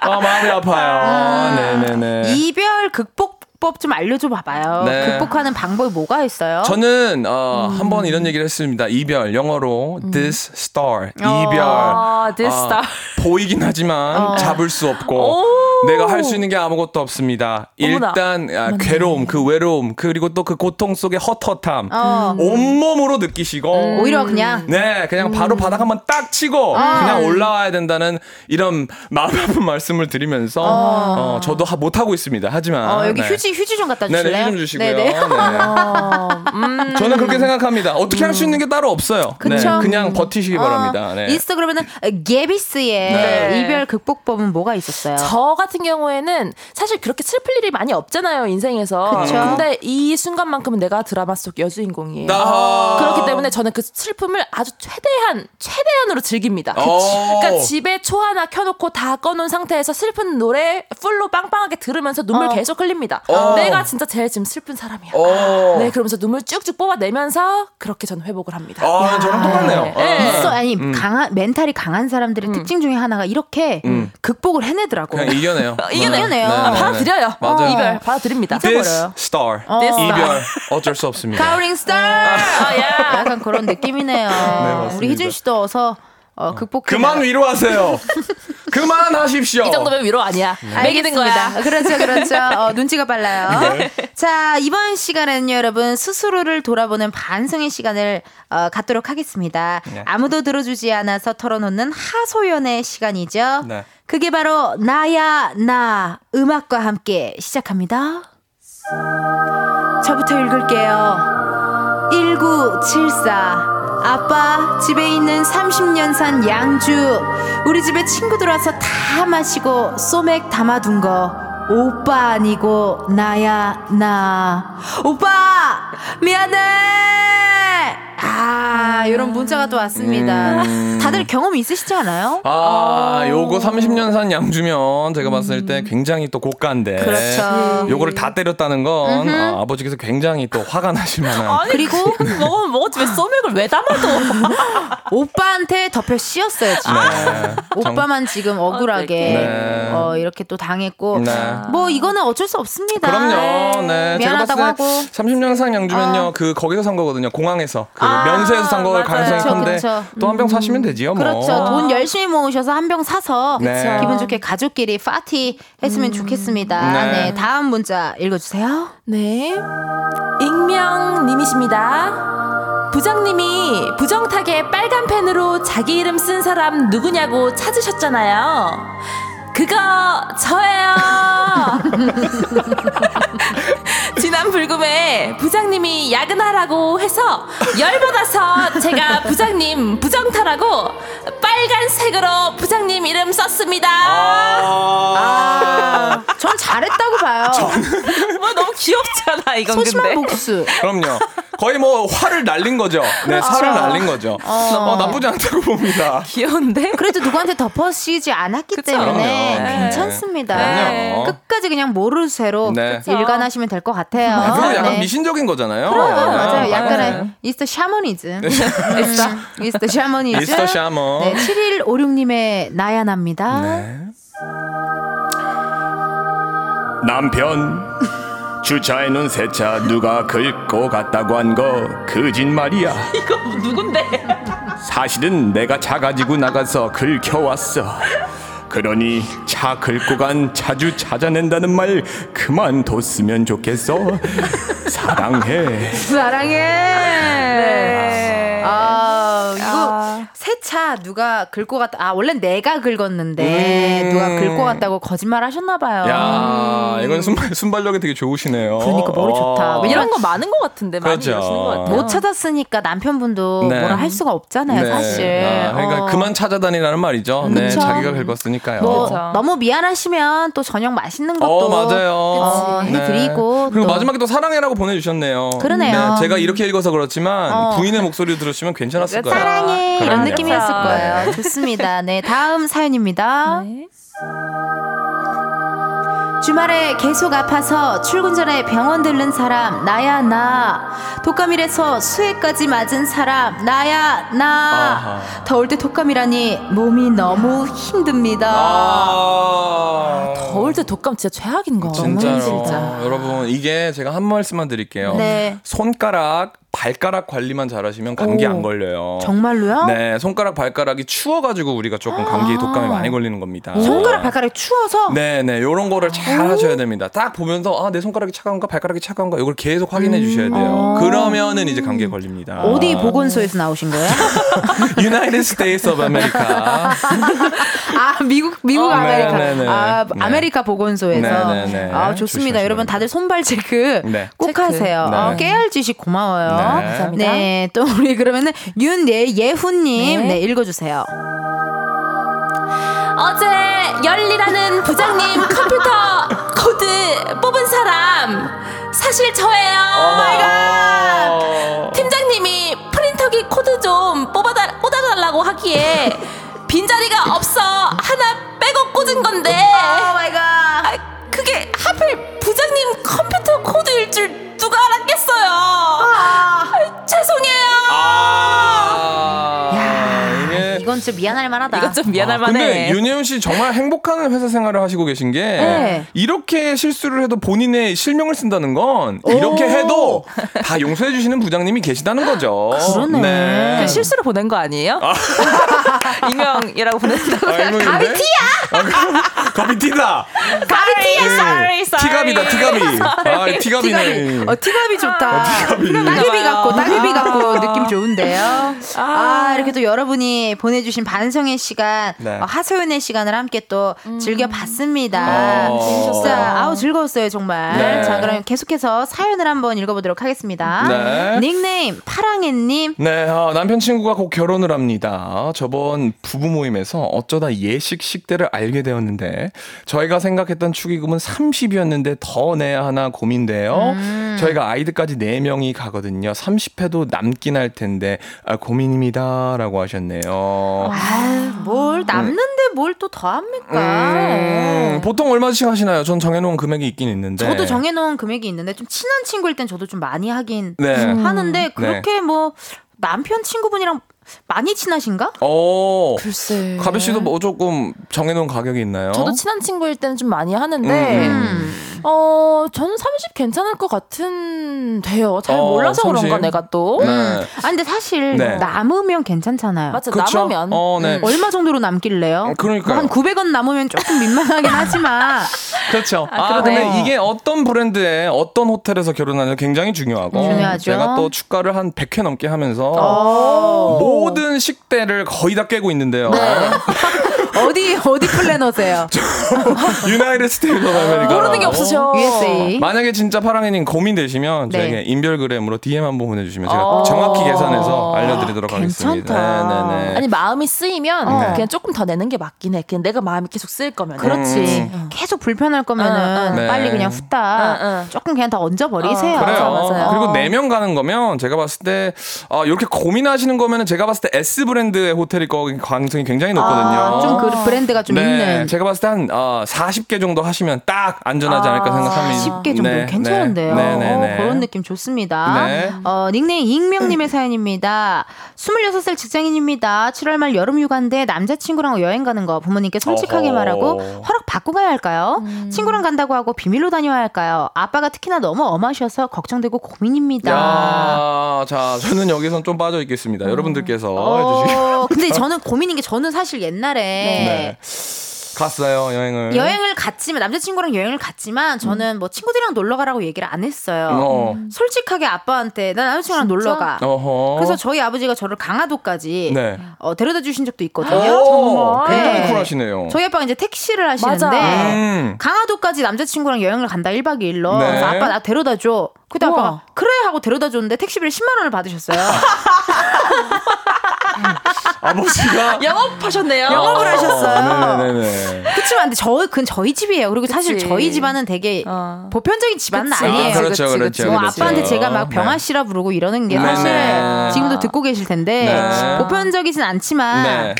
아, 마음이 아파요. 네네네. 이별 극복 법좀 알려줘 봐봐요. 네. 극복하는 방법이 뭐가 있어요? 저는 어, 한번 이런 얘기를 했습니다. 이별 영어로 this star 이별 아, this 아, star. 보이긴 하지만 잡을 수 없고 내가 할 수 있는 게 아무것도 없습니다. 어머나. 일단 아, 괴로움, 그 외로움, 그리고 또 그 고통 속의 헛헛함 어. 온몸으로 느끼시고 오히려 그냥 네, 그냥 바로 바닥 한번 딱 치고 그냥 올라와야 된다는 이런 마음 아픈 말씀을 드리면서 어, 저도 하, 못 하고 있습니다. 하지만 어, 여기 네. 휴지 휴지 좀 갖다 네, 주실래요? 네, 휴지 좀 주시고요. 네네. 네. 어, 음. 저는 그렇게 생각합니다. 어떻게 할 수 있는 게 따로 없어요. 네, 그쵸? 그냥 버티시기 어, 바랍니다. 네. 인스타그램에는 게비스의 네. 이별 극복법은 뭐가 있었어요? 저 같은 경우에는 사실 그렇게 슬플 일이 많이 없잖아요 인생에서. 그쵸. 근데 이 순간만큼은 내가 드라마 속 여주인공이에요. 아하. 그렇기 때문에 저는 그 슬픔을 아주 최대한 최대한으로 즐깁니다. 어. 그러니까 집에 초 하나 켜놓고 다 꺼놓은 상태에서 슬픈 노래 풀로 빵빵하게 들으면서 눈물 어. 계속 흘립니다. 어. 내가 진짜 제일 지금 슬픈 사람이야. 어. 네, 그러면서 눈물 쭉쭉 뽑아내면서 그렇게 저는 회복을 합니다. 아, 저랑 똑같네요. 네. 아. 네. 있어 아니 강한 멘탈이 강한 사람들의 특징 중에 하나가 이렇게 극복을 해내더라고. 그냥 이겨내요. 이겨내요. 네, 아, 네, 네. 받아들여요. 맞아요. 이별 받아드립니다. This star. This star. 이별 어쩔 수 없습니다. 가우링 스타. 아, 약간 그런 느낌이네요. 맞습니다. 우리 희준 씨도 어서 어, 극복. 그만 위로하세요. 그만하십시오. 이 정도면 위로 아니야. 매기는 거야. 그렇죠, 그렇죠. 어, 눈치가 빨라요. 네. 자, 이번 시간에는요, 여러분, 스스로를 돌아보는 반성의 시간을 어, 갖도록 하겠습니다. 네. 아무도 들어주지 않아서 털어놓는 하소연의 시간이죠. 네. 그게 바로 나야, 나. 음악과 함께 시작합니다. 저부터 읽을게요. 1974. 아빠, 집에 있는 30년 산 양주. 우리 집에 친구들 와서 다 마시고 소맥 담아둔 거. 오빠 아니고 나야, 나. 오빠! 미안해! 아, 이런 문자가 또 왔습니다. 다들 경험 있으시지 않아요? 아, 요거 30년 산 양주면 제가 봤을 때 굉장히 또 고가인데. 그렇죠. 요거를 다 때렸다는 건 아, 아버지께서 굉장히 또 화가 나실 만한. 아니, 그리고 먹으면 먹었지 왜 소맥을 왜 담아도. 오빠한테 덮여 씌었어요, 지금. 네. 오빠만 지금 억울하게 네. 어, 이렇게 또 당했고 네. 뭐 이거는 어쩔 수 없습니다. 그럼요. 네. 제가 미안하다고 봤을 때 하고 30년 산 양주면요. 어. 그 거기서 산 거거든요. 공항에서. 그 아, 면세에서 산 거. 가능성이 큰데. 또 한 병 사시면 되지요, 뭐. 그렇죠. 돈 열심히 모으셔서 한 병 사서 네. 기분 좋게 가족끼리 파티 했으면 좋겠습니다. 네. 네. 다음 문자 읽어주세요. 네. 익명님이십니다. 부장님이 부정타게 빨간 펜으로 자기 이름 쓴 사람 누구냐고 찾으셨잖아요. 그거 저예요. 지난 불금에 부장님이 야근하라고 해서 열받아서 제가 부장님 부정타라고 빨간색으로 부장님 이름 썼습니다. 아, 전 잘했다고 봐요. 뭐 너무 귀엽잖아 이건 소심한 근데. 복수. 그럼요. 거의 뭐 화를 날린 거죠. 네, 살을 날린 거죠. 어, 나쁘지 않다고 봅니다. 귀여운데? 그래도 누구한테 덮어씌지 않았기 그쵸. 때문에 그럼요. 괜찮습니다. 그럼요. 끝까지 그냥 모르쇠로 네. 일관하시면 될 것 같아요. 아, 그리고 약간 네. 미신적인 거잖아요. 그럼, 네. 맞아요. 네. 약간의 Eastern 샤머니즘. Eastern Eastern 샤머니즘. Eastern 샤머. 네, 7156님의 나야납니다. 네. 남편 주차해 놓은 새차 누가 긁고 갔다고 한 거 거짓말이야 이거 누군데? 사실은 내가 차 가지고 나가서 긁혀왔어 그러니 차 긁고 간 차주 찾아낸다는 말 그만뒀으면 좋겠어 사랑해 사랑해. 아, 이거 아. 새차 누가 긁고 갔다. 아, 원래 내가 긁었는데 누가 긁고 갔다고 거짓말 하셨나 봐요. 야, 이건 순발, 순발력이 되게 좋으시네요. 그러니까 머리 좋다. 어. 이런 거 많은 것 같은데 많이 그렇죠. 이러시는 것 같아요. 못 찾았으니까 남편분도 네. 뭐라 할 수가 없잖아요, 네. 사실. 아, 그러니까 어. 그만 찾아다니라는 말이죠. 네, 그쵸. 자기가 긁었으니까요. 뭐. 너무 미안하시면 또 저녁 맛있는 것도 어, 맞아요. 어, 네. 해드리고 그리고 또. 마지막에 또 사랑해라고 보내주셨네요. 그러네요. 네, 제가 이렇게 읽어서 그렇지만 어. 부인의 목소리 들으시면 괜찮았을 거예요. 사랑해 이런 그럼요. 느낌이었을 그쵸. 거예요. 좋습니다. 네 다음 사연입니다. 네. 주말에 계속 아파서 출근 전에 병원 들른 사람 나야 나 독감이라서 수해까지 맞은 사람 나야 나 아하. 더울 때 독감이라니 몸이 너무 힘듭니다. 아. 더울 때 독감 진짜 최악인 거. 진짜로 진짜. 여러분 이게 제가 한 말씀만 드릴게요. 네. 손가락 발가락 관리만 잘하시면 감기 오. 안 걸려요. 정말로요? 네, 손가락 발가락이 추워가지고 우리가 조금 감기 독감에 많이 걸리는 겁니다. 손가락 발가락이 추워서 네, 네, 요런 거를 잘 하셔야 됩니다. 딱 보면서 아, 내 손가락이 차가운가, 발가락이 차가운가, 이걸 계속 확인해 주셔야 돼요. 그러면은 이제 감기에 걸립니다. 어디 보건소에서 나오신 거예요? United States of America. 아 미국 미국 어, 아메리카 네, 네, 네. 아 네. 아메리카 보건소에서 네, 네, 네. 아 좋습니다 여러분 다들 손발 체크 네. 꼭 체크. 하세요 네. 어, 깨알 지식 고마워요 네. 감사합니다. 네, 또 우리 그러면은 윤예예훈님 네. 네 읽어주세요 어제 열리라는 부장님 컴퓨터 코드 뽑은 사람 사실 저예요. 어. 팀장님이 프린터기 코드 좀 뽑아달, 꽂아달라고 하기에 빈자리가 없어 하나 빼고 꽂은 건데 아, 그게 하필 부장님 컴퓨터 코드일 줄 누가 알았겠어요. 아, 죄송해요. 아. 이건 좀 미안할 만하다 이건 좀 미안할 아, 근데 만해. 윤혜윤 씨 정말 행복한 회사 생활을 하시고 계신 게 네. 이렇게 실수를 해도 본인의 실명을 쓴다는 건 이렇게 해도 다 용서해 주시는 부장님이 계시다는 거죠. 그러네. 그 실수로 보낸 거 아니에요? 익명이라고. 아, 가비 근데? 아, 가비 티다. 가비티야. 네. Sorry, sorry. 티갑이다, 티갑이. 아, 티갑이네. 어 티갑이 좋다 티갑이. 따귀비 같고 따귀비 아. 같고 느낌 좋은데요 아 이렇게 또 여러분이 보내 주신 반성의 시간 네. 어, 하소연의 시간을 함께 또 즐겨봤습니다 어. 진짜 아우 즐거웠어요 정말 네. 자 그럼 계속해서 사연을 한번 읽어보도록 하겠습니다 네. 닉네임 파랑애님 네, 아, 남편 친구가 곧 결혼을 합니다. 저번 부부 모임에서 어쩌다 예식 식대를 알게 되었는데 저희가 생각했던 축의금은 30이었는데 더 내야 하나 고민돼요. 음. 저희가 아이들까지 4명이 가거든요. 30회도 남긴 할 텐데 아, 고민입니다라고 하셨네요. 아 뭘 남는데 뭘 또 더 합니까 음, 보통 얼마씩 하시나요? 전 정해놓은 금액이 있긴 있는데. 저도 정해놓은 금액이 있는데 좀 친한 친구일 땐 저도 좀 많이 하긴 네. 하는데 그렇게 뭐 남편 친구분이랑 많이 친하신가? 어. 글쎄. 가비 씨도 뭐 조금 정해놓은 가격이 있나요? 저도 친한 친구일 때는 좀 많이 하는데, 음. 어, 저는 30 괜찮을 것 같은데요. 잘 어, 몰라서 30? 그런가, 내가 또. 네. 아 근데 사실 네. 남으면 괜찮잖아요. 맞아, 그쵸? 남으면. 어, 네. 얼마 정도로 남길래요? 어, 그러니까요. 뭐한 900원 남으면 조금 민망하긴 하지만 그렇죠. 아, 그러네. 근데 이게 어떤 브랜드의 어떤 호텔에서 결혼하는 굉장히 중요하고 중요하죠. 제가 또 축가를 한 100회 넘게 하면서 어. 모든 식대를 거의 다 깨고 있는데요. 어디 어디 플래너세요? United States of America. 모르는 게 없으셔. USA. 만약에 진짜 파랑이님 고민되시면 네. 저에게 인별그램으로 DM 한번 보내주시면 제가 어. 정확히 계산해서 알려드리도록 괜찮다. 하겠습니다. 네네네. 아니, 마음이 쓰이면 네. 그냥 조금 더 내는 게 맞긴 해. 그냥 내가 마음이 계속 쓰일 거면. 그렇지. 음. 계속 불편할 거면은 응, 응. 빨리 네. 그냥 후딱 응, 응. 조금 그냥 다 얹어 버리세요. 어, 그래요. 맞아, 맞아요. 그리고 네 명 가는 거면 제가 봤을 때 아, 이렇게 고민하시는 거면은 제가 봤을 때 S 브랜드의 호텔일 거 가능성이 굉장히 높거든요. 아, 좀 그 브랜드가 좀 네, 있는. 제가 봤을 때 한 어, 40개 정도 하시면 딱 안전하지 않을까 생각합니다. 10개 정도 네, 괜찮은데요. 네, 네, 어, 네. 그런 느낌 좋습니다. 네. 어, 닉네임 익명님의 사연입니다. 26살 직장인입니다. 7월 말 여름 휴가인데 남자친구랑 여행 가는 거 부모님께 솔직하게 어허. 말하고 허락 받고 가야 할까요? 친구랑 간다고 하고 비밀로 다녀야 할까요? 아빠가 특히나 너무 엄하셔서 걱정되고 고민입니다. 야, 자, 저는 여기선 좀 빠져 있겠습니다. 여러분들께서 해주시기. 어, 근데 저는 고민인 게 저는 사실 옛날에 네. 갔어요 여행을. 여행을 갔지만 남자친구랑 여행을 갔지만 저는 뭐 친구들이랑 놀러 가라고 얘기를 안 했어요. 어. 솔직하게 아빠한테 나 남자친구랑 놀러 가. 어허. 그래서 저희 아버지가 저를 강화도까지 네. 어, 데려다 주신 적도 있거든요. 오, 굉장히 네. 쿨하시네요. 저희 아빠가 이제 택시를 하시는데. 음. 강화도까지 남자친구랑 여행을 간다 1박 2일로. 네. 그래서 아빠 나 데려다 줘. 그때 우와. 아빠가 그래 하고 데려다 줬는데 택시비를 10만 원을 받으셨어요. 아버지가 영업하셨네요. 영업을 하셨어요. 네네네. 그치만 근데 저, 그건 저희 집이에요. 그리고 사실 그치. 저희 집안은 되게 어. 보편적인 집안은 그치. 아니에요. 아, 그렇죠, 그렇죠, 뭐 그렇죠. 아빠한테 제가 막 네. 병아 씨라 부르고 이러는 게 네네. 사실 지금도 듣고 계실 텐데 네. 보편적이진 않지만 네.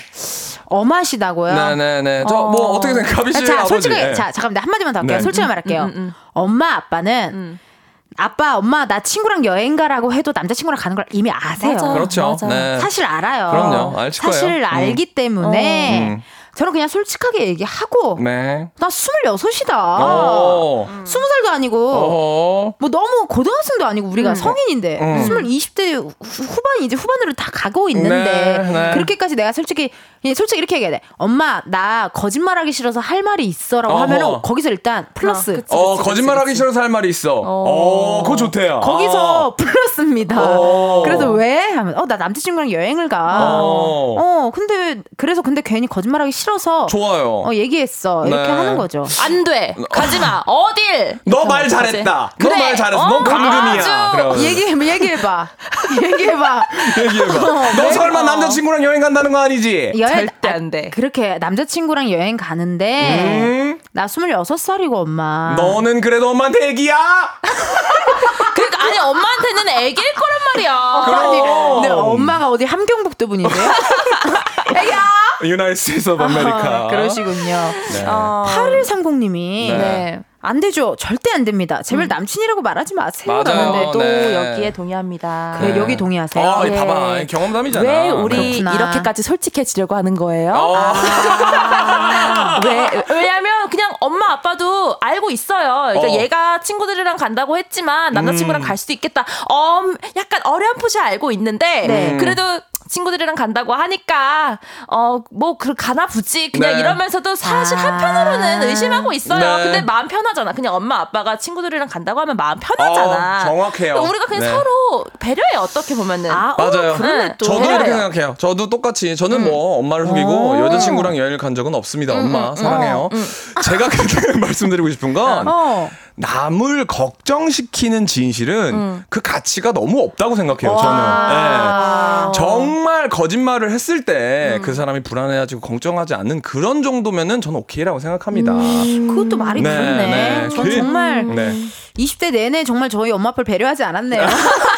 엄하시다고요. 네네네. 저뭐 어. 떻게 생각해? 가비 씨 자, 아버지. 솔직하게 네. 자, 잠깐만 한 마디만 더 할게요. 네. 솔직하게 말할게요. 음, 음, 음. 엄마 아빠는 아빠 엄마 나 친구랑 여행 가라고 해도 남자친구랑 가는 걸 이미 아세요. 맞아. 그렇죠. 맞아. 네. 사실 알아요. 그럼요. 사실 거예요. 음. 알기 때문에 음. 저는 그냥 솔직하게 얘기하고 네. 나 26이다. 어. 20살도 아니고 어. 뭐 너무 고등학생도 아니고 우리가 성인인데 음. 20, 20대 후- 후반 이제 후반으로 다 가고 있는데 네, 네. 그렇게까지 내가 솔직히 예, 솔직히 이렇게 얘기해야 돼. 엄마 나 거짓말하기 싫어서 할 말이 있어라고 어허. 하면은 거기서 일단 플러스. 그치, 어, 그치, 거짓말하기 그치. 싫어서 할 말이 있어. 어, 그거 좋대요. 거기서 플러스입니다. 어. 그래서 왜 하면 어 나 남자친구랑 여행을 가. 어. 어 근데 그래서 근데 괜히 거짓말하기 싫어 서 좋아요. 어 얘기했어 이렇게 네. 하는 거죠. 안 돼. 가지 마. 어딜? 너 말 잘했다. 너 그래. 말 잘했어. 어, 넌 감금이야. 아주. 그래가지고. 얘기해 얘기해 봐 얘기해 봐. 얘기해봐. 너 설마 남자친구랑 여행 간다는 거 아니지? 여행 절대 아, 안 돼. 그렇게 남자친구랑 여행 가는데 음? 나 26살이고 엄마. 너는 그래도 엄마한테 애기야? 그러니까 아니 엄마한테는 애기일 거란 말이야. 아니, 그럼. 근데 엄마가 어디 함경북도 분이세요? United States of America. 그러시군요. 네. 어, 8130님이 네. 안 되죠. 절대 안 됩니다. 제발 남친이라고 말하지 마세요. 맞아요. 또 네. 여기에 동의합니다. 네, 여기 동의하세요. 아, 예. 봐봐. 경험담이잖아. 왜 우리 그렇구나. 이렇게까지 솔직해지려고 하는 거예요? 어. 왜? 왜냐면 그냥 엄마 아빠도 알고 있어요. 그러니까 어. 얘가 친구들이랑 간다고 했지만 남자친구랑 음. 갈 수도 있겠다. 음, 약간 어렴풋이 알고 있는데 네. 그래도 친구들이랑 간다고 하니까 어 뭐 그 가나 보지 그냥 네. 이러면서도 사실 아. 한편으로는 의심하고 있어요. 네. 근데 마음 편하잖아. 그냥 엄마 아빠가 친구들이랑 간다고 하면 마음 편하잖아. 어, 정확해요. 그러니까 우리가 그냥 네. 서로 배려해 어떻게 보면은. 아, 맞아요. 어, 또. 저도 이렇게 해요. 생각해요. 저도 똑같이 저는 뭐 엄마를 속이고 어. 여자친구랑 여행을 간 적은 없습니다. 엄마 사랑해요. 제가 그렇게 말씀드리고 싶은 건 어. 남을 걱정시키는 진실은 그 가치가 너무 없다고 생각해요. 저는. 예. 정말 거짓말을 했을 때그 사람이 불안해하지고 걱정하지 않는 그런 정도면은 저는 오케이라고 생각합니다. 그것도 말이 네, 그렇네. 네. 전 그- 정말 네. 20대 내내 정말 저희 엄마 아빠를 배려하지 않았네요.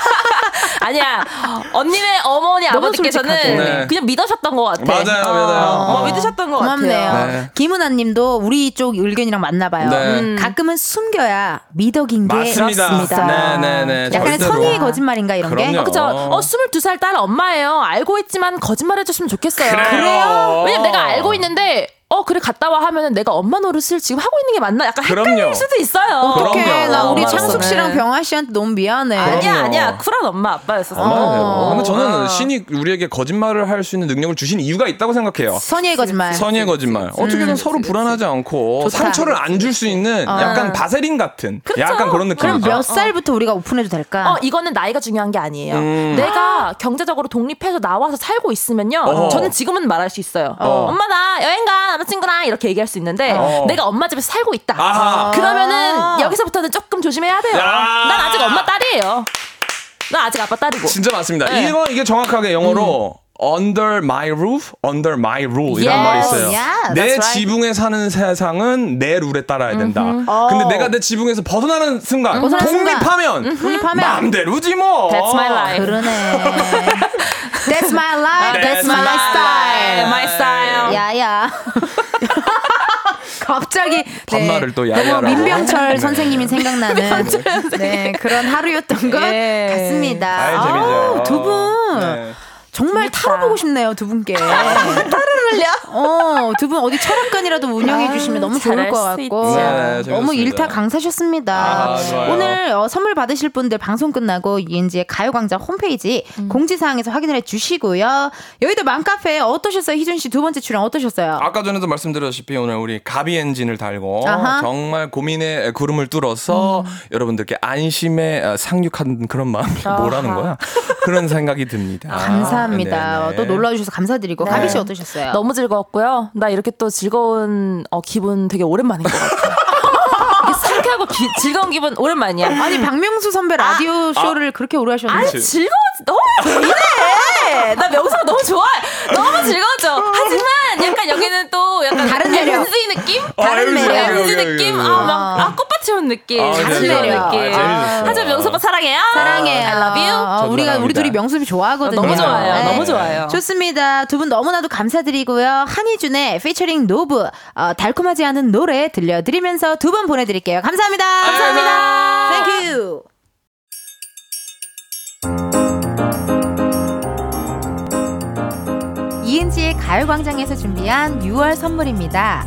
아니야. 언니네 어머니 아버지께서는. 네. 그냥 믿으셨던 것 같아. 맞아요, 맞아요. 어, 어. 믿으셨던 것 고맙네요. 같아요. 네. 김은아님도 우리 쪽 의견이랑 맞나봐요. 네. 음. 가끔은 숨겨야 미덕인 게 맞습니다. 그렇습니다. 네, 네, 네. 약간의 절대로. 선의의 거짓말인가 이런 게. 그럼요. 그쵸. 어, 22살 딸 엄마예요. 알고 있지만 거짓말 해줬으면 좋겠어요. 그래요? 왜냐면 내가 알고 있는데, 어, 그래, 갔다 와 하면은 내가 엄마 노릇을 지금 하고 있는 게 맞나? 약간 그럼요. 헷갈릴 수도 있어요. 어떡해. 그럼요. 나 우리 엄마 창숙 씨랑 아빠는. 병아 씨한테 너무 미안해. 그럼요. 아니야, 아니야. 쿨한 엄마 아빠였었어. 맞아요. 근데 저는 어. 신이 우리에게 거짓말을 할 수 있는 능력을 주신 이유가 있다고 생각해요. 선의의 거짓말. 선의의 거짓말. 어떻게든 서로 불안하지 않고 좋다. 상처를 안 줄 수 있는 약간 바세린 같은 약간 그런 그럼 느낌이죠. 몇 살부터 우리가 오픈해도 될까? 어, 이거는 나이가 중요한 게 아니에요. 음. 내가 경제적으로 독립해서 나와서 살고 있으면요. 어허. 저는 지금은 말할 수 있어요. 어. 엄마 나 여행 가 남자친구랑 이렇게 얘기할 수 있는데 어. 내가 엄마 집에서 살고 있다. 아하. 그러면은 여기서부터는 조금 조심해야 돼요. 야. 난 아직 엄마 딸이에요. 난 아직 아빠 딸이고. 진짜 맞습니다. 네. 이거 이게 정확하게 영어로 under my roof, under my rule 이란 Yes, 말이 있어요. yes, 내 that's right. 지붕에 사는 세상은 내 룰에 따라야 된다. 근데 내가 내 지붕에서 벗어나는 순간 벗어나는 독립하면 독립하면 마음대로지 뭐. That's my life. 그러네. That's my life. That's my style. My style. 야야. 갑자기 반말을 또 너무 야야라고. 민병철 네. 선생님이 생각나는 네, 그런 하루였던 것 예. 같습니다. 아우, 재미죠. 두 분. 네. 정말 타로보고 싶네요, 두 분께. 딸을 흘려? 어, 두 분 어디 철학관이라도 운영해 주시면 너무 좋을 것수 같고. 있죠. 네, 너무. 일타 강사셨습니다. 아. 오늘 어, 선물 받으실 분들 방송 끝나고 이은지의 가요광장 홈페이지 음. 공지사항에서 확인해 주시고요. 여의도 맘카페 어떠셨어요? 희준 씨 두 번째 출연 어떠셨어요? 아까 전에도 말씀드렸다시피 오늘 우리 가비 엔진을 달고 아하. 정말 고민의 구름을 뚫어서 여러분들께 안심의 어, 상륙한 그런 마음 뭐라는 거야 그런 생각이 듭니다. 감사 합니다. 네네. 또 놀러 주셔서 감사드리고 네. 가비 씨 어떠셨어요? 너무 즐거웠고요. 나 이렇게 또 즐거운 어, 기분 되게 오랜만인 것 같아. 이렇게 상쾌하고 기- 즐거운 기분 오랜만이야. 아니 박명수 선배 라디오 쇼를 그렇게 오래 하셨는데 아니 즐거워 너무 왜 이래 나 명수가 너무 좋아 너무 즐거워져 하지만 약간 여기는 또 약간 다른 매력. MZ 느낌 아, 다른 MZ, 매력 오케이, 느낌 아막 아, 온 느낌 아, 다른. 매력 아, 느낌 재밌었어요. 하지만 명수 오빠 사랑해요 사랑해요. I love you 어, 우리가 우리 사랑합니다. 둘이 명수비 좋아하거든요. 너무 좋아요 네. 너무 좋아요 좋습니다. 두 분 너무나도 감사드리고요. 한희준의 피처링 노브 어, 달콤하지 않은 노래 들려드리면서 두 분 보내드릴게요. 감사합니다. 감사합니다. Thank you. 이은지의 가요광장에서 준비한 6월 선물입니다.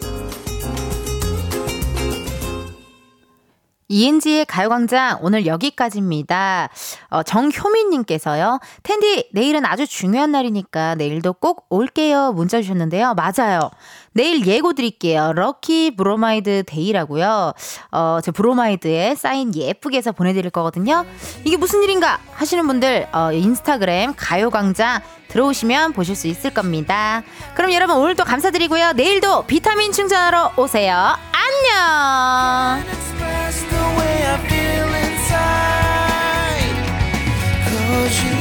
이은지의 가요광장 오늘 여기까지입니다. 어, 정효민님께서요. 텐디 내일은 아주 중요한 날이니까 내일도 꼭 올게요 문자 주셨는데요. 맞아요. 내일 예고 드릴게요. 럭키 브로마이드 데이라고요. 어, 제 브로마이드에 사인 예쁘게 해서 보내드릴 거거든요. 이게 무슨 일인가 하시는 분들 어, 인스타그램 가요광장 들어오시면 보실 수 있을 겁니다. 그럼 여러분 오늘도 감사드리고요. 내일도 비타민 충전하러 오세요. 안녕! just the way I feel inside. Cause you